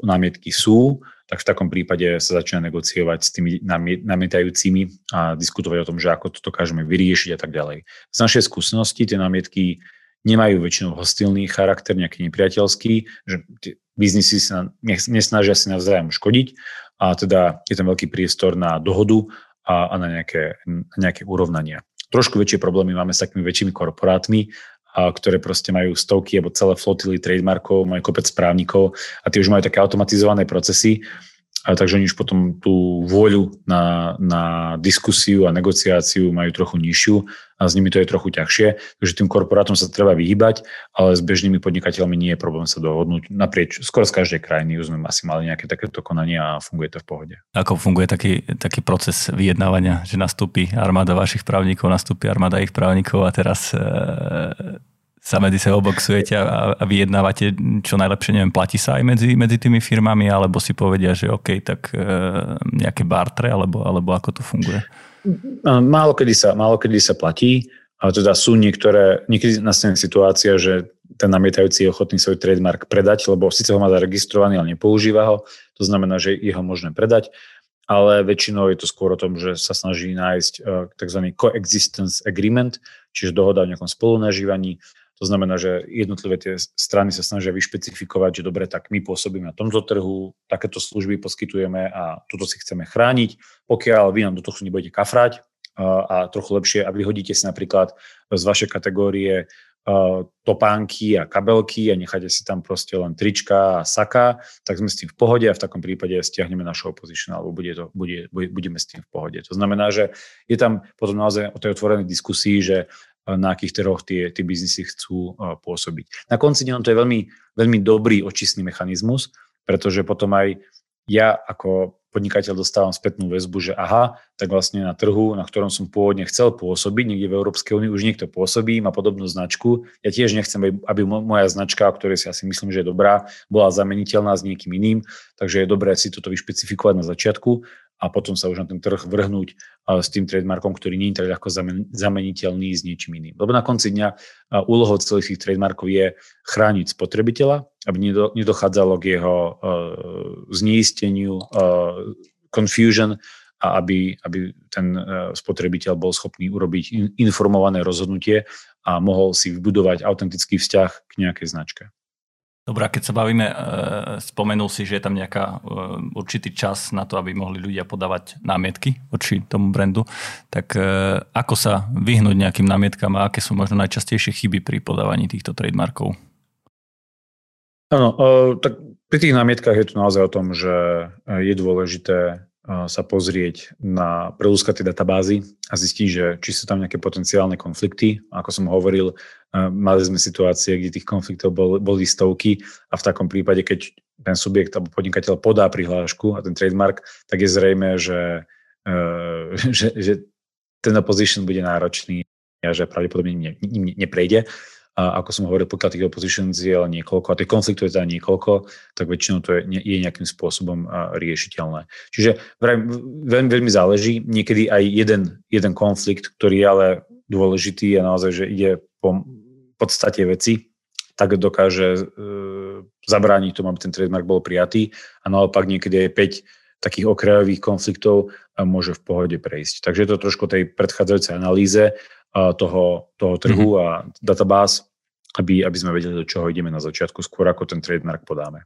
námietky sú, tak v takom prípade sa začína negociovať s tými namietajúcimi a diskutovať o tom, že ako to dokážeme vyriešiť a tak ďalej. Z našej skúsenosti tie námietky nemajú väčšinou hostilný charakter, nejaký nepriateľský, že biznisy sa nesnažia si navzájom škodiť a teda je tam veľký priestor na dohodu a, a na nejaké, nejaké urovnania. Trošku väčšie problémy máme s takými väčšími korporátmi, a ktoré proste majú stovky alebo celé flotily trademarkov, majú kopec správnikov a tie už majú také automatizované procesy, takže oni už potom tú vôľu na, na diskusiu a negociáciu majú trochu nižšiu a s nimi to je trochu ťažšie. Takže tým korporátom sa treba vyhýbať, ale s bežnými podnikateľmi nie je problém sa dohodnúť naprieč skoro z každej krajiny. Už sme asi mali nejaké takéto konanie a funguje to v pohode. Ako funguje taký, taký proces vyjednávania, že nastúpi armáda vašich právnikov, nastúpi armáda ich právnikov a teraz e, sa medzi sebou boxujete a, a vyjednávate čo najlepšie, neviem, platí sa aj medzi, medzi tými firmami, alebo si povedia, že OK, tak e, nejaké bartre, alebo, alebo ako to funguje? Málo kedy sa, málo kedy sa platí, ale teda sú niektoré, niekedy nastane situácia, že ten namietajúci je ochotný svoj trademark predať, lebo síce ho má zaregistrovaný, ale nepoužíva ho, to znamená, že je ho možné predať, ale väčšinou je to skôr o tom, že sa snaží nájsť e, tzv. coexistence agreement, čiže dohoda o nejakom spolunažívaní to znamená, že jednotlivé tie strany sa snažia vyšpecifikovať, že dobre, tak my pôsobíme na tomto trhu, takéto služby poskytujeme a toto si chceme chrániť. Pokiaľ vy nám do toho nebudete kafrať a trochu lepšie a vyhodíte si napríklad z vašej kategórie topánky a kabelky a necháte si tam proste len trička a saka, tak sme s tým v pohode a v takom prípade stiahneme našu opposition alebo bude to, bude, budeme s tým v pohode. To znamená, že je tam potom naozaj o tej otvorenej diskusii, že na akých trhoch tie, tie biznisy chcú pôsobiť. Na konci dňa to je veľmi, veľmi dobrý očistný mechanizmus, pretože potom aj ja ako podnikateľ dostávam spätnú väzbu, že aha, tak vlastne na trhu, na ktorom som pôvodne chcel pôsobiť, niekde v Európskej únii už niekto pôsobí, má podobnú značku. Ja tiež nechcem, aby moja značka, o ktorej si asi myslím, že je dobrá, bola zameniteľná s niekým iným, takže je dobré si toto vyšpecifikovať na začiatku a potom sa už na ten trh vrhnúť s tým trademarkom, ktorý nie je tak ľahko zameniteľný s niečím iným. Lebo na konci dňa úlohou celých tých trademarkov je chrániť spotrebiteľa, aby nedochádzalo k jeho zneisteniu, confusion a aby, aby ten spotrebiteľ bol schopný urobiť informované rozhodnutie a mohol si vybudovať autentický vzťah k nejakej značke. Dobre, keď sa bavíme, e, spomenul si, že je tam nejaká e, určitý čas na to, aby mohli ľudia podávať námietky voči tomu brandu, tak e, ako sa vyhnúť nejakým námietkam a aké sú možno najčastejšie chyby pri podávaní týchto trademarkov? Áno, tak pri tých námietkach je to naozaj o tom, že je dôležité sa pozrieť na prelúskať tie databázy a zistiť, že či sú tam nejaké potenciálne konflikty. Ako som hovoril, mali sme situácie, kde tých konfliktov bol, boli stovky a v takom prípade, keď ten subjekt alebo podnikateľ podá prihlášku a ten trademark, tak je zrejme, že, že, že ten opposition bude náročný a že pravdepodobne ne, ne, neprejde. A ako som hovoril, pokiaľ tých oppositions je len niekoľko a tých konfliktov je teda niekoľko, tak väčšinou to je, je nejakým spôsobom riešiteľné. Čiže veľmi, veľmi záleží. Niekedy aj jeden, jeden konflikt, ktorý je ale dôležitý a naozaj, že ide po podstate veci, tak dokáže e, zabrániť tomu, aby ten trademark bol prijatý a naopak niekedy aj 5 takých okrajových konfliktov môže v pohode prejsť. Takže je to trošku tej predchádzajúcej analýze toho, toho trhu mm-hmm. a databáz, aby, aby sme vedeli, do čoho ideme na začiatku, skôr ako ten trademark podáme.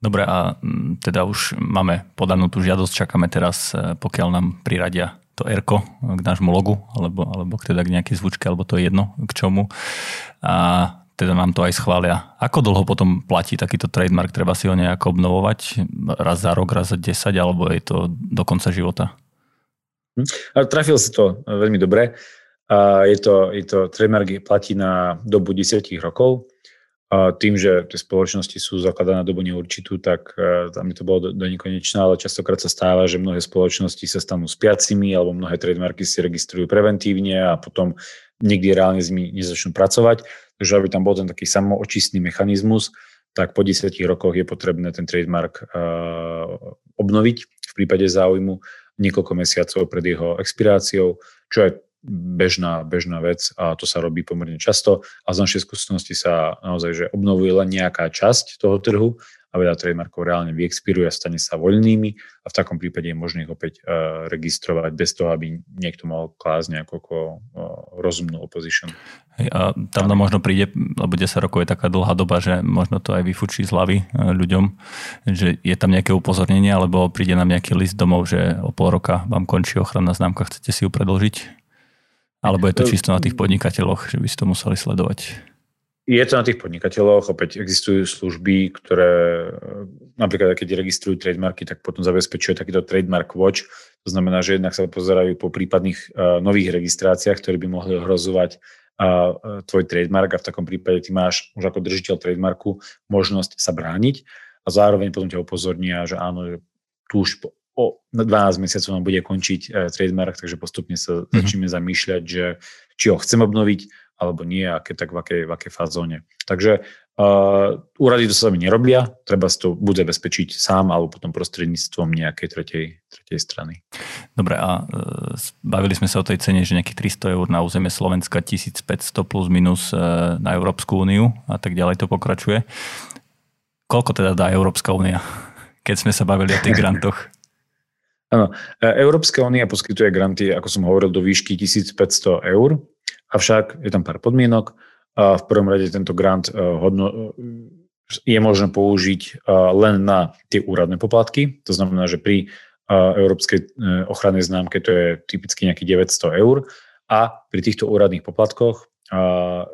Dobre, a teda už máme podanú tú žiadosť, čakáme teraz, e, pokiaľ nám priradia to r k nášmu logu, alebo, alebo teda k nejakej zvučke, alebo to je jedno k čomu. A teda nám to aj schvália. Ako dlho potom platí takýto trademark? Treba si ho nejako obnovovať? Raz za rok, raz za 10, alebo je to do konca života? Hm. Trafil si to veľmi dobre. A je to, je to, trademark platí na dobu 10 rokov. A tým, že tie spoločnosti sú zakladané na dobu neurčitú, tak e, tam by to bolo do, do nekonečná, ale častokrát sa stáva, že mnohé spoločnosti sa stanú spiacimi alebo mnohé trademarky si registrujú preventívne a potom nikdy reálne s nimi nezačnú pracovať. Takže aby tam bol ten taký samoočistný mechanizmus, tak po 10 rokoch je potrebné ten trademark uh, obnoviť v prípade záujmu niekoľko mesiacov pred jeho expiráciou, čo je bežná, bežná vec a to sa robí pomerne často a z našej skúsenosti sa naozaj, že obnovuje len nejaká časť toho trhu a veľa trademarkov reálne vyexpiruje a stane sa voľnými a v takom prípade je možné ich opäť uh, registrovať bez toho, aby niekto mal klásť nejakú uh, rozumnú opposition. A tam no možno príde, lebo 10 rokov je taká dlhá doba, že možno to aj vyfučí z hlavy uh, ľuďom, že je tam nejaké upozornenie, alebo príde nám nejaký list domov, že o pol roka vám končí ochranná známka, chcete si ju predlžiť? Alebo je to čisto na tých podnikateľoch, že by si to museli sledovať? Je to na tých podnikateľoch, opäť existujú služby, ktoré napríklad keď registrujú trademarky, tak potom zabezpečuje takýto trademark watch. To znamená, že jednak sa pozerajú po prípadných uh, nových registráciách, ktoré by mohli ohrozovať uh, tvoj trademark a v takom prípade ty máš už ako držiteľ trademarku možnosť sa brániť a zároveň potom ťa upozornia, že áno, tu už o 12 mesiacov nám bude končiť uh, trademark, takže postupne sa mm-hmm. začneme zamýšľať, že či ho chcem obnoviť, alebo nie, aké, tak v akej, v akej fázone. Takže uh, úrady to sa mi nerobia, treba si to buď zabezpečiť sám, alebo potom prostredníctvom nejakej tretej, tretej strany. Dobre, a uh, bavili sme sa o tej cene, že nejakých 300 eur na územie Slovenska, 1500 plus minus uh, na Európsku úniu a tak ďalej to pokračuje. Koľko teda dá Európska únia, keď sme sa bavili o tých grantoch? Áno, e, Európska únia poskytuje granty, ako som hovoril, do výšky 1500 eur Avšak je tam pár podmienok. V prvom rade tento grant e, hodno, je možné použiť e, len na tie úradné poplatky. To znamená, že pri e, európskej ochrannej známke to je typicky nejaký 900 eur a pri týchto úradných poplatkoch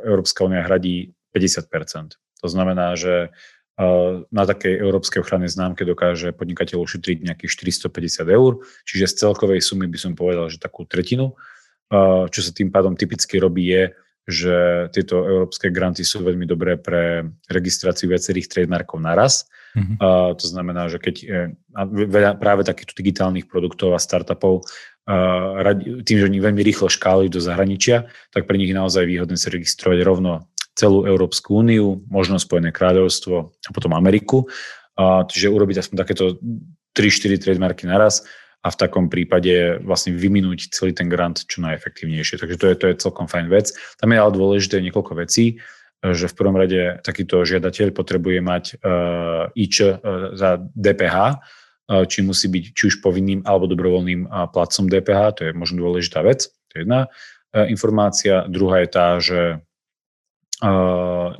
Európska únia hradí 50% To znamená, že na takej európskej ochrannej známke dokáže podnikateľ ušetriť nejakých 450 eur, čiže z celkovej sumy by som povedal, že takú tretinu čo sa tým pádom typicky robí je, že tieto európske granty sú veľmi dobré pre registráciu viacerých trademarkov naraz. Mm-hmm. Uh, to znamená, že keď je veľa práve takýchto digitálnych produktov a startupov uh, tým, že oni veľmi rýchlo škálujú do zahraničia, tak pre nich je naozaj výhodné sa registrovať rovno celú Európsku úniu, možno Spojené kráľovstvo a potom Ameriku. Uh, čiže urobiť aspoň takéto 3-4 trademarky naraz a v takom prípade vlastne vyminúť celý ten grant čo najefektívnejšie. Takže to je, to je celkom fajn vec. Tam je ale dôležité niekoľko vecí, že v prvom rade takýto žiadateľ potrebuje mať uh, IČ uh, za DPH, uh, či musí byť či už povinným alebo dobrovoľným uh, platcom DPH, to je možno dôležitá vec, to je jedna uh, informácia. Druhá je tá, že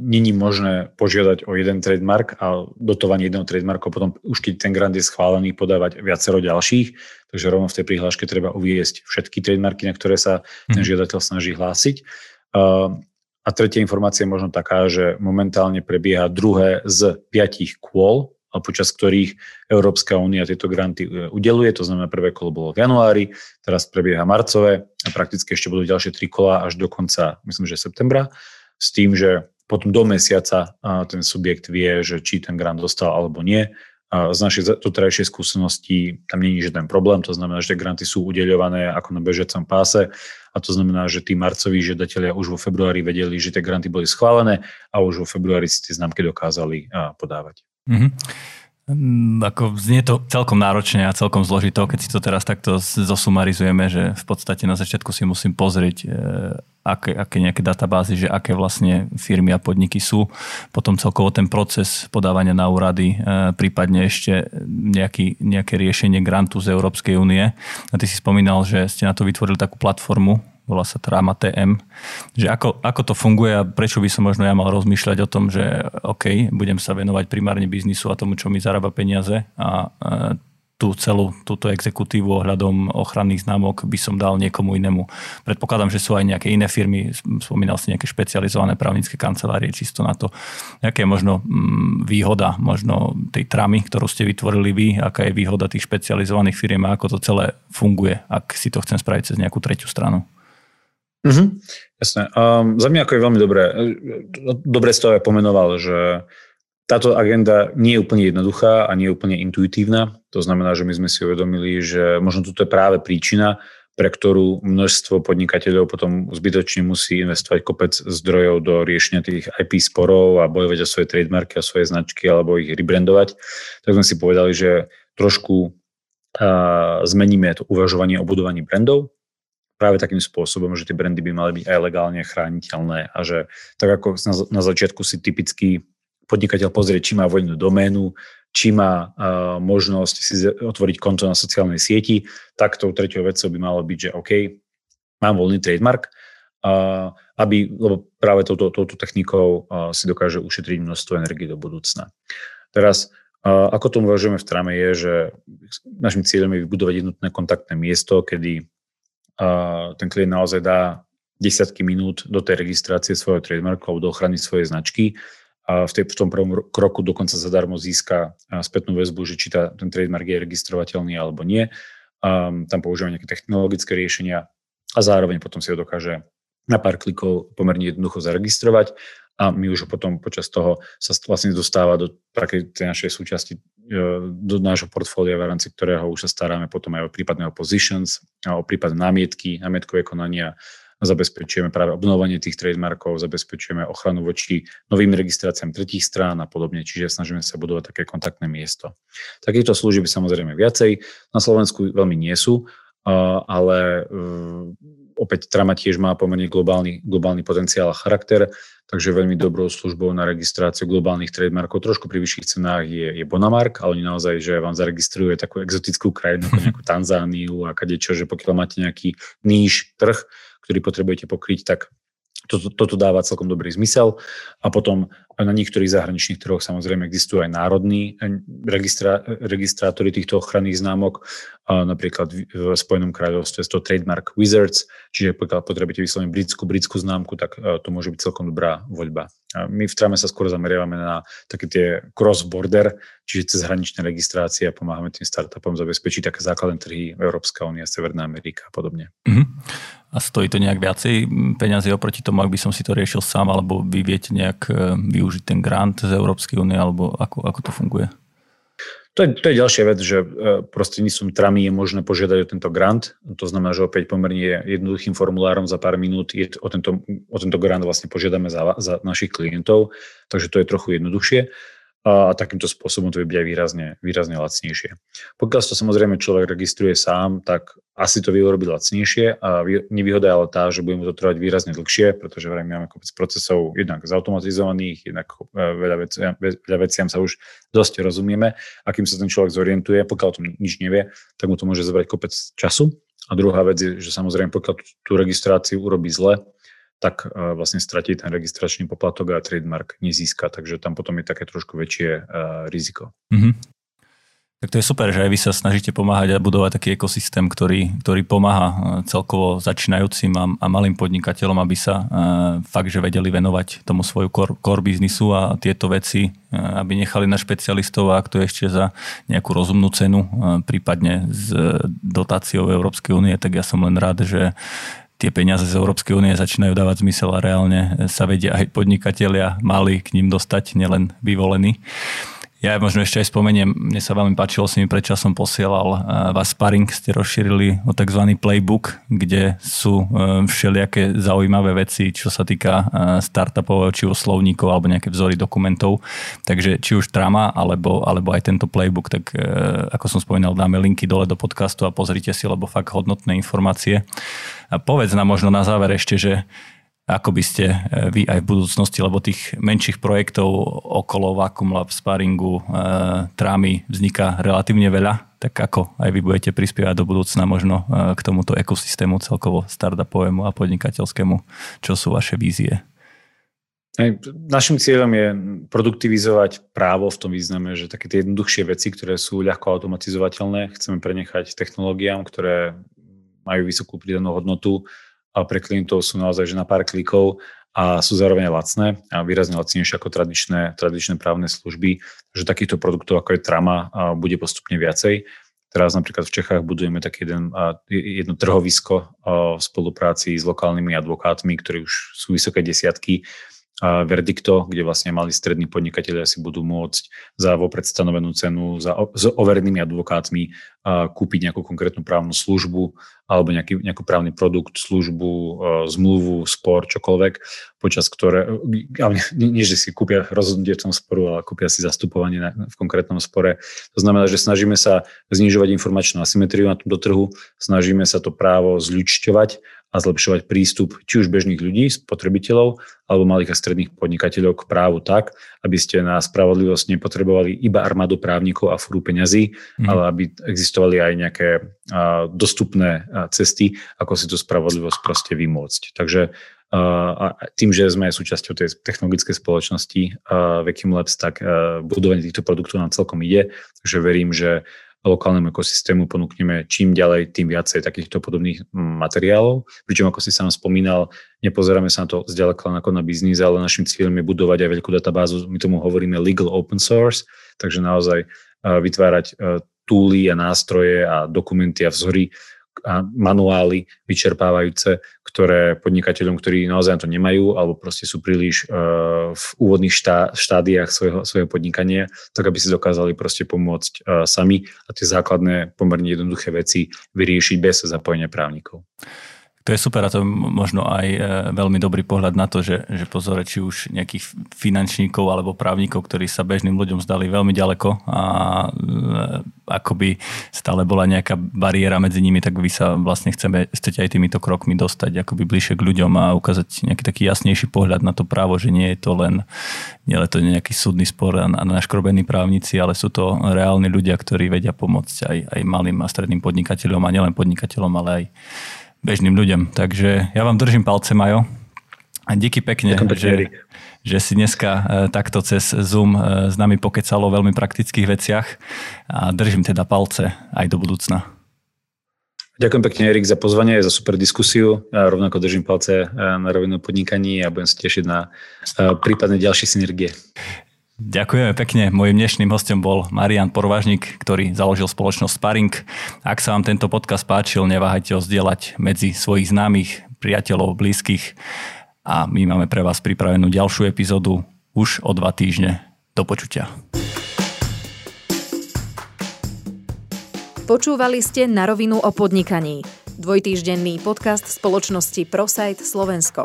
není možné požiadať o jeden trademark a dotovanie jedného trademarku, potom už keď ten grant je schválený, podávať viacero ďalších, takže rovno v tej prihláške treba uviesť všetky trademarky, na ktoré sa ten mhm. žiadateľ snaží hlásiť. A tretia informácia je možno taká, že momentálne prebieha druhé z piatich kôl, počas ktorých Európska únia tieto granty e, udeluje. To znamená, prvé kolo bolo v januári, teraz prebieha marcové a prakticky ešte budú ďalšie tri kola až do konca, myslím, že septembra s tým, že potom do mesiaca ten subjekt vie, že či ten grant dostal alebo nie. Z našej doterajšej skúsenosti tam není žiaden problém, to znamená, že tie granty sú udeľované ako na bežecom páse a to znamená, že tí marcoví žiadatelia už vo februári vedeli, že tie granty boli schválené a už vo februári si tie známky dokázali podávať. Mm-hmm. Mm, ako znie to celkom náročne a celkom zložito, keď si to teraz takto zosumarizujeme, že v podstate na začiatku si musím pozrieť, e, aké, aké nejaké databázy, že aké vlastne firmy a podniky sú. Potom celkovo ten proces podávania na úrady, e, prípadne ešte nejaký, nejaké riešenie grantu z Európskej únie. A ty si spomínal, že ste na to vytvorili takú platformu, volá sa Trama TM, že ako, ako to funguje a prečo by som možno ja mal rozmýšľať o tom, že OK, budem sa venovať primárne biznisu a tomu, čo mi zarába peniaze a tú celú túto exekutívu ohľadom ochranných známok by som dal niekomu inému. Predpokladám, že sú aj nejaké iné firmy, spomínal si nejaké špecializované právnické kancelárie čisto na to. Aká je možno mm, výhoda možno tej tramy, ktorú ste vytvorili vy, aká je výhoda tých špecializovaných firiem a ako to celé funguje, ak si to chcem spraviť cez nejakú tretiu stranu? Mm-hmm. Jasné. Um, za mňa ako je veľmi dobré, dobre si to aj pomenoval, že táto agenda nie je úplne jednoduchá a nie je úplne intuitívna. To znamená, že my sme si uvedomili, že možno toto je práve príčina, pre ktorú množstvo podnikateľov potom zbytočne musí investovať kopec zdrojov do riešenia tých IP sporov a bojovať o svoje trademarky a svoje značky alebo ich rebrandovať. Tak sme si povedali, že trošku uh, zmeníme to uvažovanie o budovaní brandov práve takým spôsobom, že tie brandy by mali byť aj legálne chrániteľné a že tak ako na, na začiatku si typický podnikateľ pozrie, či má voľnú doménu, či má uh, možnosť si otvoriť konto na sociálnej sieti, tak tou treťou vecou by malo byť, že OK, mám voľný trademark, uh, aby, lebo práve touto, touto technikou uh, si dokáže ušetriť množstvo energie do budúcna. Teraz uh, ako to uvažujeme v trame je, že našim cieľom je vybudovať jednotné kontaktné miesto, kedy ten klient naozaj dá desiatky minút do tej registrácie svojho trademarku alebo do ochrany svojej značky v, tej, v tom prvom kroku dokonca zadarmo získa spätnú väzbu, že či tá, ten trademark je registrovateľný alebo nie. Um, tam používame nejaké technologické riešenia a zároveň potom si ho dokáže na pár klikov pomerne jednoducho zaregistrovať a my už potom počas toho sa vlastne dostáva do tej našej súčasti e, do nášho portfólia, v rámci ktorého už sa staráme potom aj o prípadné oppositions, o prípadné námietky, námietkové konania, zabezpečujeme práve obnovanie tých trademarkov, zabezpečujeme ochranu voči novým registráciám tretích strán a podobne, čiže snažíme sa budovať také kontaktné miesto. Takýchto služieb samozrejme viacej, na Slovensku veľmi nie sú, ale opäť Trama tiež má pomerne globálny, globálny potenciál a charakter, takže veľmi dobrou službou na registráciu globálnych trademarkov. Trošku pri vyšších cenách je, je Bonamark, ale oni naozaj, že vám zaregistruje takú exotickú krajinu ako nejakú Tanzániu a kadečo, že pokiaľ máte nejaký níž trh, ktorý potrebujete pokryť, tak toto, toto dáva celkom dobrý zmysel. A potom na niektorých zahraničných trhoch samozrejme existujú aj národní eh, registra, registrátory týchto ochranných známok, a napríklad v Spojenom kráľovstve to Trademark Wizards, čiže pokiaľ potrebujete vyslovene britskú, britskú známku, tak eh, to môže byť celkom dobrá voľba. My v Trame sa skôr zameriavame na také tie cross-border, čiže cez hraničné registrácie a pomáhame tým startupom zabezpečiť také základné trhy Európska únia, Severná Amerika a podobne. Mm-hmm a stojí to nejak viacej peňazí oproti tomu, ak by som si to riešil sám, alebo vy viete nejak e, využiť ten grant z Európskej únie, alebo ako, ako to funguje? To je, to je ďalšia vec, že e, prostredníctvom TRAMI je možné požiadať o tento grant. To znamená, že opäť pomerne jednoduchým formulárom za pár minút je, o, tento, o tento grant vlastne požiadame za, za našich klientov, takže to je trochu jednoduchšie a takýmto spôsobom to aj výrazne, výrazne lacnejšie. Pokiaľ to samozrejme človek registruje sám, tak asi to vie urobiť lacnejšie a nevýhoda je ale tá, že bude mu to trvať výrazne dlhšie, pretože vrajme máme kopec procesov jednak zautomatizovaných, jednak e, veľa, veciam, veľa veciam sa už dosť rozumieme a kým sa ten človek zorientuje, pokiaľ o tom nič nevie, tak mu to môže zobrať kopec času. A druhá vec je, že samozrejme pokiaľ tú registráciu urobí zle, tak e, vlastne stratí ten registračný poplatok a trademark nezíska, takže tam potom je také trošku väčšie e, riziko. Mm-hmm. Tak to je super, že aj vy sa snažíte pomáhať a budovať taký ekosystém, ktorý, ktorý pomáha e, celkovo začínajúcim a, a malým podnikateľom, aby sa e, fakt, že vedeli venovať tomu svoju core, core biznisu a tieto veci, e, aby nechali na špecialistov a ak to ešte za nejakú rozumnú cenu, e, prípadne s dotáciou Európskej únie, tak ja som len rád, že tie peniaze z Európskej únie začínajú dávať zmysel a reálne sa vedia aj podnikatelia mali k ním dostať, nielen vyvolení. Ja možno ešte aj spomeniem, mne sa veľmi páčilo, si mi predčasom posielal uh, vás Sparing, ste rozšírili o tzv. playbook, kde sú uh, všelijaké zaujímavé veci, čo sa týka uh, startupového či slovníkov alebo nejaké vzory dokumentov. Takže či už Trama alebo, alebo aj tento playbook, tak ako som spomínal, dáme linky dole do podcastu a pozrite si, lebo fakt hodnotné informácie. A povedz nám možno na záver ešte, že ako by ste e, vy aj v budúcnosti, lebo tých menších projektov okolo Vacuum Lab, Sparingu, e, Trámy vzniká relatívne veľa, tak ako aj vy budete prispievať do budúcna možno e, k tomuto ekosystému celkovo startupovému a podnikateľskému, čo sú vaše vízie? Našim cieľom je produktivizovať právo v tom význame, že také tie jednoduchšie veci, ktoré sú ľahko automatizovateľné, chceme prenechať technológiám, ktoré majú vysokú pridanú hodnotu a pre klientov sú naozaj že na pár klikov a sú zároveň lacné a výrazne lacnejšie ako tradičné, tradičné právne služby. Takže takýchto produktov ako je Trama bude postupne viacej. Teraz napríklad v Čechách budujeme taký jeden, jedno trhovisko v spolupráci s lokálnymi advokátmi, ktorí už sú vysoké desiatky verdikto, kde vlastne mali strední podnikatelia si budú môcť za vopred stanovenú cenu za, s overenými advokátmi kúpiť nejakú konkrétnu právnu službu alebo nejaký, nejaký právny produkt, službu, zmluvu, spor, čokoľvek, počas ktoré, nie, že si kúpia rozhodnutie v tom sporu, ale kúpia si zastupovanie na, v konkrétnom spore. To znamená, že snažíme sa znižovať informačnú asymetriu na tomto trhu, snažíme sa to právo zľučťovať a zlepšovať prístup či už bežných ľudí, spotrebiteľov, alebo malých a stredných podnikateľov k právu tak, aby ste na spravodlivosť nepotrebovali iba armádu právnikov a fúru peňazí, mm. ale aby existovali aj nejaké dostupné cesty, ako si tú spravodlivosť proste vymôcť. Takže a tým, že sme súčasťou tej technologickej spoločnosti Vacuum Labs, tak budovanie týchto produktov nám celkom ide. Takže verím, že lokálnemu ekosystému ponúkneme čím ďalej, tým viacej takýchto podobných materiálov. Pričom, ako si sám spomínal, nepozeráme sa na to zďaleka len ako na biznis, ale našim cieľom je budovať aj veľkú databázu, my tomu hovoríme legal open source, takže naozaj vytvárať túly a nástroje a dokumenty a vzory, manuály vyčerpávajúce, ktoré podnikateľom, ktorí naozaj na to nemajú alebo proste sú príliš uh, v úvodných štá, štádiách svojho, svojho podnikania, tak aby si dokázali proste pomôcť uh, sami a tie základné pomerne jednoduché veci vyriešiť bez zapojenia právnikov. To je super a to je možno aj e, veľmi dobrý pohľad na to, že, že pozore, či už nejakých finančníkov alebo právnikov, ktorí sa bežným ľuďom zdali veľmi ďaleko a e, akoby stále bola nejaká bariéra medzi nimi, tak vy sa vlastne chceme, chcete aj týmito krokmi dostať akoby bližšie k ľuďom a ukázať nejaký taký jasnejší pohľad na to právo, že nie je to len, nie je to nejaký súdny spor a, naškrobení právnici, ale sú to reálni ľudia, ktorí vedia pomôcť aj, aj malým a stredným podnikateľom a nielen podnikateľom, ale aj bežným ľuďom. Takže ja vám držím palce, Majo. A díky pekne, že, že si dneska e, takto cez Zoom e, s nami pokecalo o veľmi praktických veciach a držím teda palce aj do budúcna. Ďakujem pekne, Erik, za pozvanie, za super diskusiu. Ja rovnako držím palce e, na rovinu podnikaní a budem sa tešiť na prípadne ďalšie synergie. Ďakujeme pekne. Mojím dnešným hostom bol Marian Porvažník, ktorý založil spoločnosť Sparing. Ak sa vám tento podcast páčil, neváhajte ho zdieľať medzi svojich známych, priateľov, blízkych. A my máme pre vás pripravenú ďalšiu epizódu už o dva týždne. Do počutia. Počúvali ste na rovinu o podnikaní. Dvojtýždenný podcast spoločnosti ProSite Slovensko.